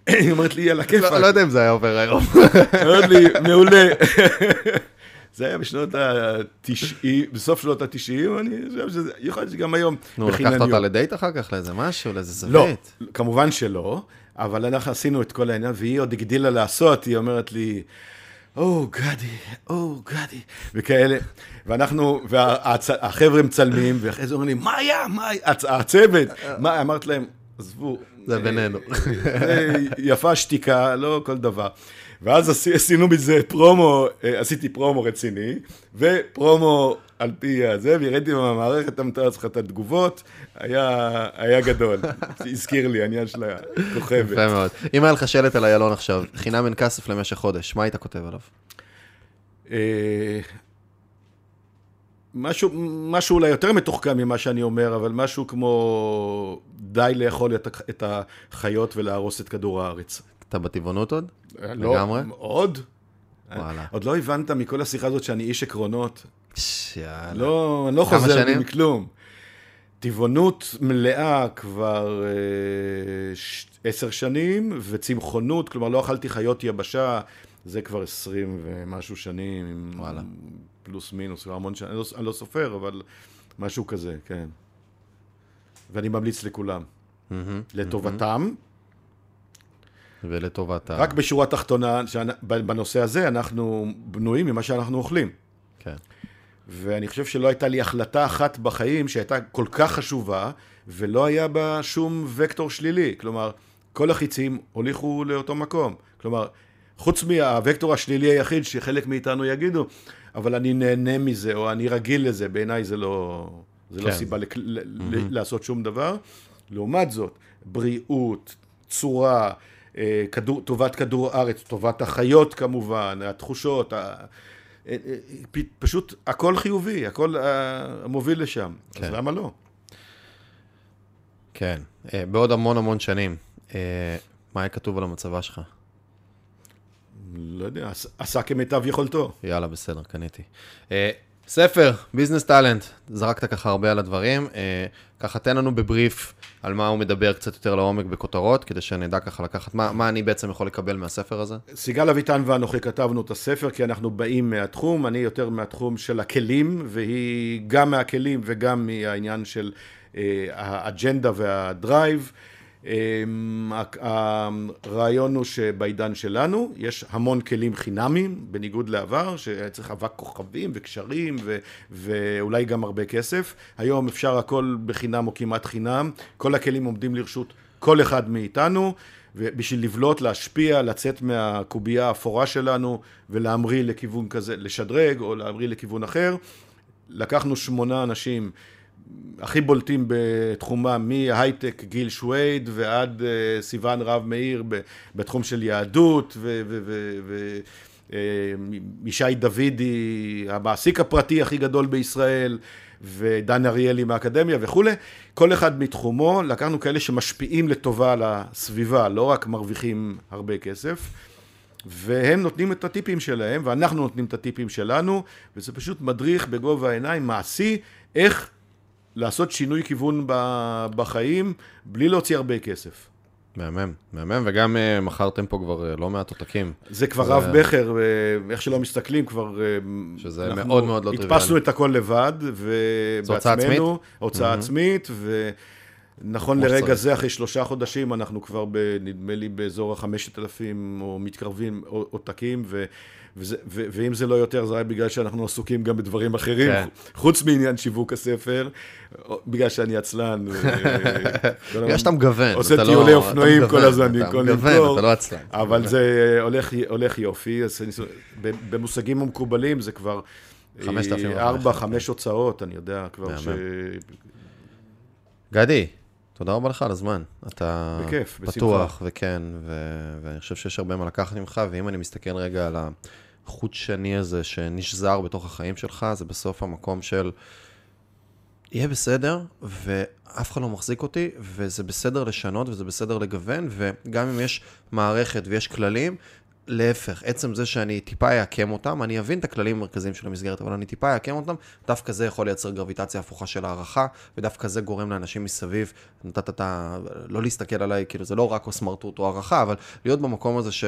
היא אומרת לי, יאללה, כיף. לא לא יודע אם זה היה עובר היום. אומרת לי, מעולה. זה היה בשנות ה-90, בסוף שנות ה-90, אני חושב שזה, יכול להיות שגם היום, נו, לקחת. אותה לדייט אחר כך, לאיזה משהו, לאיזה לא, זווית? כמובן שלא, אבל אנחנו עשינו את כל העניין, והיא עוד הגדילה לעשות, היא אומרת לי, או, גדי, או, גדי, וכאלה. ואנחנו, והחבר'ה מצלמים, ואחרי זה אומרים לי, מה היה? מה היה? הצ- הצוות, מה, אמרת להם, עזבו. זה בינינו. יפה שתיקה, לא כל דבר. ואז עשי- עשינו מזה פרומו, אה, עשיתי פרומו רציני, ופרומו על פי הזה, והראיתי במערכת, אתה מתאר לעצמך את התגובות, היה, היה גדול. הזכיר לי, העניין של הכוכבת. יפה מאוד. אם היה לך שלט על איילון עכשיו, חינם אין כסף למשך חודש, מה היית כותב עליו? אה, משהו, משהו אולי יותר מתוחכם ממה שאני אומר, אבל משהו כמו די לאכול את החיות ולהרוס את כדור הארץ. אתה בטבעונות עוד? לא, לגמרי? עוד? וואלה. עוד לא הבנת מכל השיחה הזאת שאני איש עקרונות. ש- יאללה. לא, אני לא חוזר שנים? מכלום. טבעונות מלאה כבר אה, ש- עשר שנים, וצמחונות, כלומר לא אכלתי חיות יבשה, זה כבר עשרים ומשהו שנים, וואלה. פלוס מינוס, כבר המון שנים, אני לא, אני לא סופר, אבל משהו כזה, כן. ואני ממליץ לכולם, מהמם. לטובתם. ולטובת ה... רק בשורה התחתונה, בנושא הזה, אנחנו בנויים ממה שאנחנו אוכלים. כן. ואני חושב שלא הייתה לי החלטה אחת בחיים שהייתה כל כך חשובה, ולא היה בה שום וקטור שלילי. כלומר, כל החיצים הוליכו לאותו מקום. כלומר, חוץ מהווקטור השלילי היחיד שחלק מאיתנו יגידו, אבל אני נהנה מזה, או אני רגיל לזה, בעיניי זה לא, זה לא כן. סיבה לק, ל, לעשות שום דבר. לעומת זאת, בריאות, צורה, כדור, טובת כדור הארץ, טובת החיות כמובן, התחושות, ה... אה, אה, פשוט הכל חיובי, הכל אה, מוביל לשם. אז כן. למה לא? כן. בעוד המון המון שנים, מה היה כתוב על המצבה שלך? לא יודע, עש- עשה כמיטב יכולתו. יאללה, בסדר, קניתי. ספר, business טאלנט, זרקת ככה הרבה על הדברים, אה, ככה תן לנו בבריף על מה הוא מדבר קצת יותר לעומק בכותרות, כדי שנדע ככה לקחת, מה, מה אני בעצם יכול לקבל מהספר הזה? סיגל אביטן ואנוכי כתבנו את הספר, כי אנחנו באים מהתחום, אני יותר מהתחום של הכלים, והיא גם מהכלים וגם מהעניין של אה, האג'נדה וה drive. ה- הרעיון הוא שבעידן שלנו יש המון כלים חינמיים, בניגוד לעבר, שהיה צריך אבק כוכבים וקשרים ו- ואולי גם הרבה כסף. היום אפשר הכל בחינם או כמעט חינם, כל הכלים עומדים לרשות כל אחד מאיתנו. ובשביל לבלוט, להשפיע, לצאת מהקובייה האפורה שלנו ולהמריא לכיוון כזה, לשדרג או להמריא לכיוון אחר. לקחנו שמונה אנשים הכי בולטים בתחומם, מהייטק גיל שווייד ועד אה, סיון רב מאיר בתחום של יהדות ו... ו, ו, ו אה, ישי דוידי, המעסיק הפרטי הכי גדול בישראל, ודן אריאלי מהאקדמיה וכולי, כל אחד מתחומו, לקחנו כאלה שמשפיעים לטובה על הסביבה, לא רק מרוויחים הרבה כסף, והם נותנים את הטיפים שלהם, ואנחנו נותנים את הטיפים שלנו, וזה פשוט מדריך בגובה העיניים, מעשי, איך לעשות שינוי כיוון בחיים, בלי להוציא הרבה כסף. מהמם, מהמם, וגם אה, מכרתם פה כבר אה, לא מעט עותקים. זה כבר זה- רב בכר, אה, איך שלא מסתכלים, כבר... אה, שזה מאוד מאוד לא הדפסנו טריוויאלי. את הכל לבד, זו הוצאה ובעצמנו, הוצאה עצמית, ונכון כמו לרגע שצריך. זה, אחרי שלושה חודשים, אנחנו כבר, ב- נדמה לי, באזור החמשת אלפים, או מתקרבים עותקים, ו... וזה, ו, ואם זה לא יותר, זה היה בגלל שאנחנו עסוקים גם בדברים אחרים, כן. חוץ מעניין שיווק הספר, בגלל שאני עצלן. כל בגלל שאתה מגוון. עושה אתה לא- טיולי אתה אופנועים מגוון, כל הזמן, אתה במקום מגוון, למכור. אתה לא עצלן. אבל זה הולך, הולך יופי, אז אני- במושגים המקובלים זה כבר... 5,000 אה, ארבע, חמש הוצאות, אני יודע כבר ש... גדי, תודה רבה לך על הזמן. אתה בכיף, פתוח, וכן, ו- ואני חושב שיש הרבה מה לקחת ממך, ואם אני מסתכל רגע על החוט שני הזה שנשזר בתוך החיים שלך, זה בסוף המקום של יהיה בסדר, ואף אחד לא מחזיק אותי, וזה בסדר לשנות, וזה בסדר לגוון, וגם אם יש מערכת ויש כללים, להפך, עצם זה שאני טיפה אעקם אותם, אני אבין את הכללים המרכזיים של המסגרת, אבל אני טיפה אעקם אותם, דווקא זה יכול לייצר גרביטציה הפוכה של הערכה, ודווקא זה גורם לאנשים מסביב, נתת את ה... לא להסתכל עליי, כאילו זה לא רק או סמרטוט או הערכה, אבל להיות במקום הזה ש...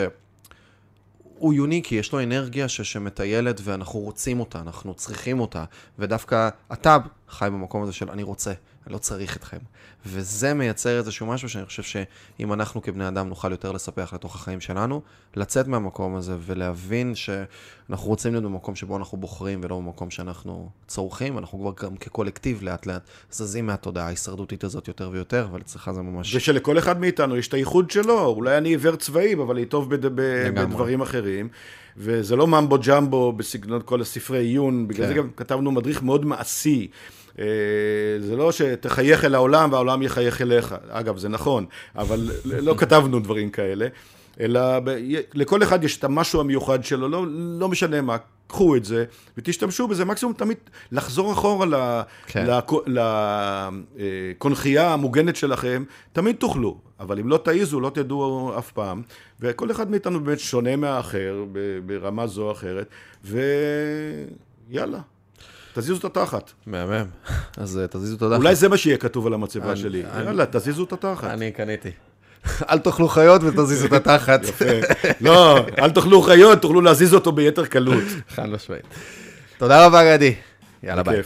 הוא יוניקי, יש לו אנרגיה ש- שמטיילת ואנחנו רוצים אותה, אנחנו צריכים אותה, ודווקא אתה חי במקום הזה של אני רוצה, אני לא צריך אתכם. וזה מייצר איזשהו משהו שאני חושב שאם אנחנו כבני אדם נוכל יותר לספח לתוך החיים שלנו, לצאת מהמקום הזה ולהבין שאנחנו רוצים להיות במקום שבו אנחנו בוחרים ולא במקום שאנחנו צורכים, אנחנו כבר גם כקולקטיב לאט לאט זזים מהתודעה ההישרדותית הזאת יותר ויותר, אבל אצלך זה ממש... ושלכל אחד מאיתנו יש את הייחוד שלו, אולי אני עיוור צבעים, אבל אני טוב בד... בדברים אחרים. וזה לא ממבו ג'מבו בסגנון כל הספרי עיון, בגלל כן. זה גם כתבנו מדריך מאוד מעשי. אה, זה לא שתחייך אל העולם והעולם יחייך אליך. אגב, זה נכון, אבל לא כתבנו דברים כאלה, אלא ב... לכל אחד יש את המשהו המיוחד שלו, לא, לא משנה מה. קחו את זה ותשתמשו בזה, מקסימום תמיד לחזור אחורה כן. לקו- לקונכייה המוגנת שלכם, תמיד תוכלו, אבל אם לא תעיזו, לא תדעו אף פעם, וכל אחד מאיתנו באמת שונה מהאחר ברמה זו או אחרת, ויאללה, תזיזו את התחת. מהמם. אז אה, תזיזו תודה. אולי זה מה שיהיה כתוב על המצבה שלי. יאללה, תזיזו את התחת. אני קניתי. אל תאכלו חיות ותזיזו את התחת. יפה. לא, אל תאכלו חיות, תוכלו להזיז אותו ביתר קלות. חד משמעית. תודה רבה, גדי. יאללה ביי.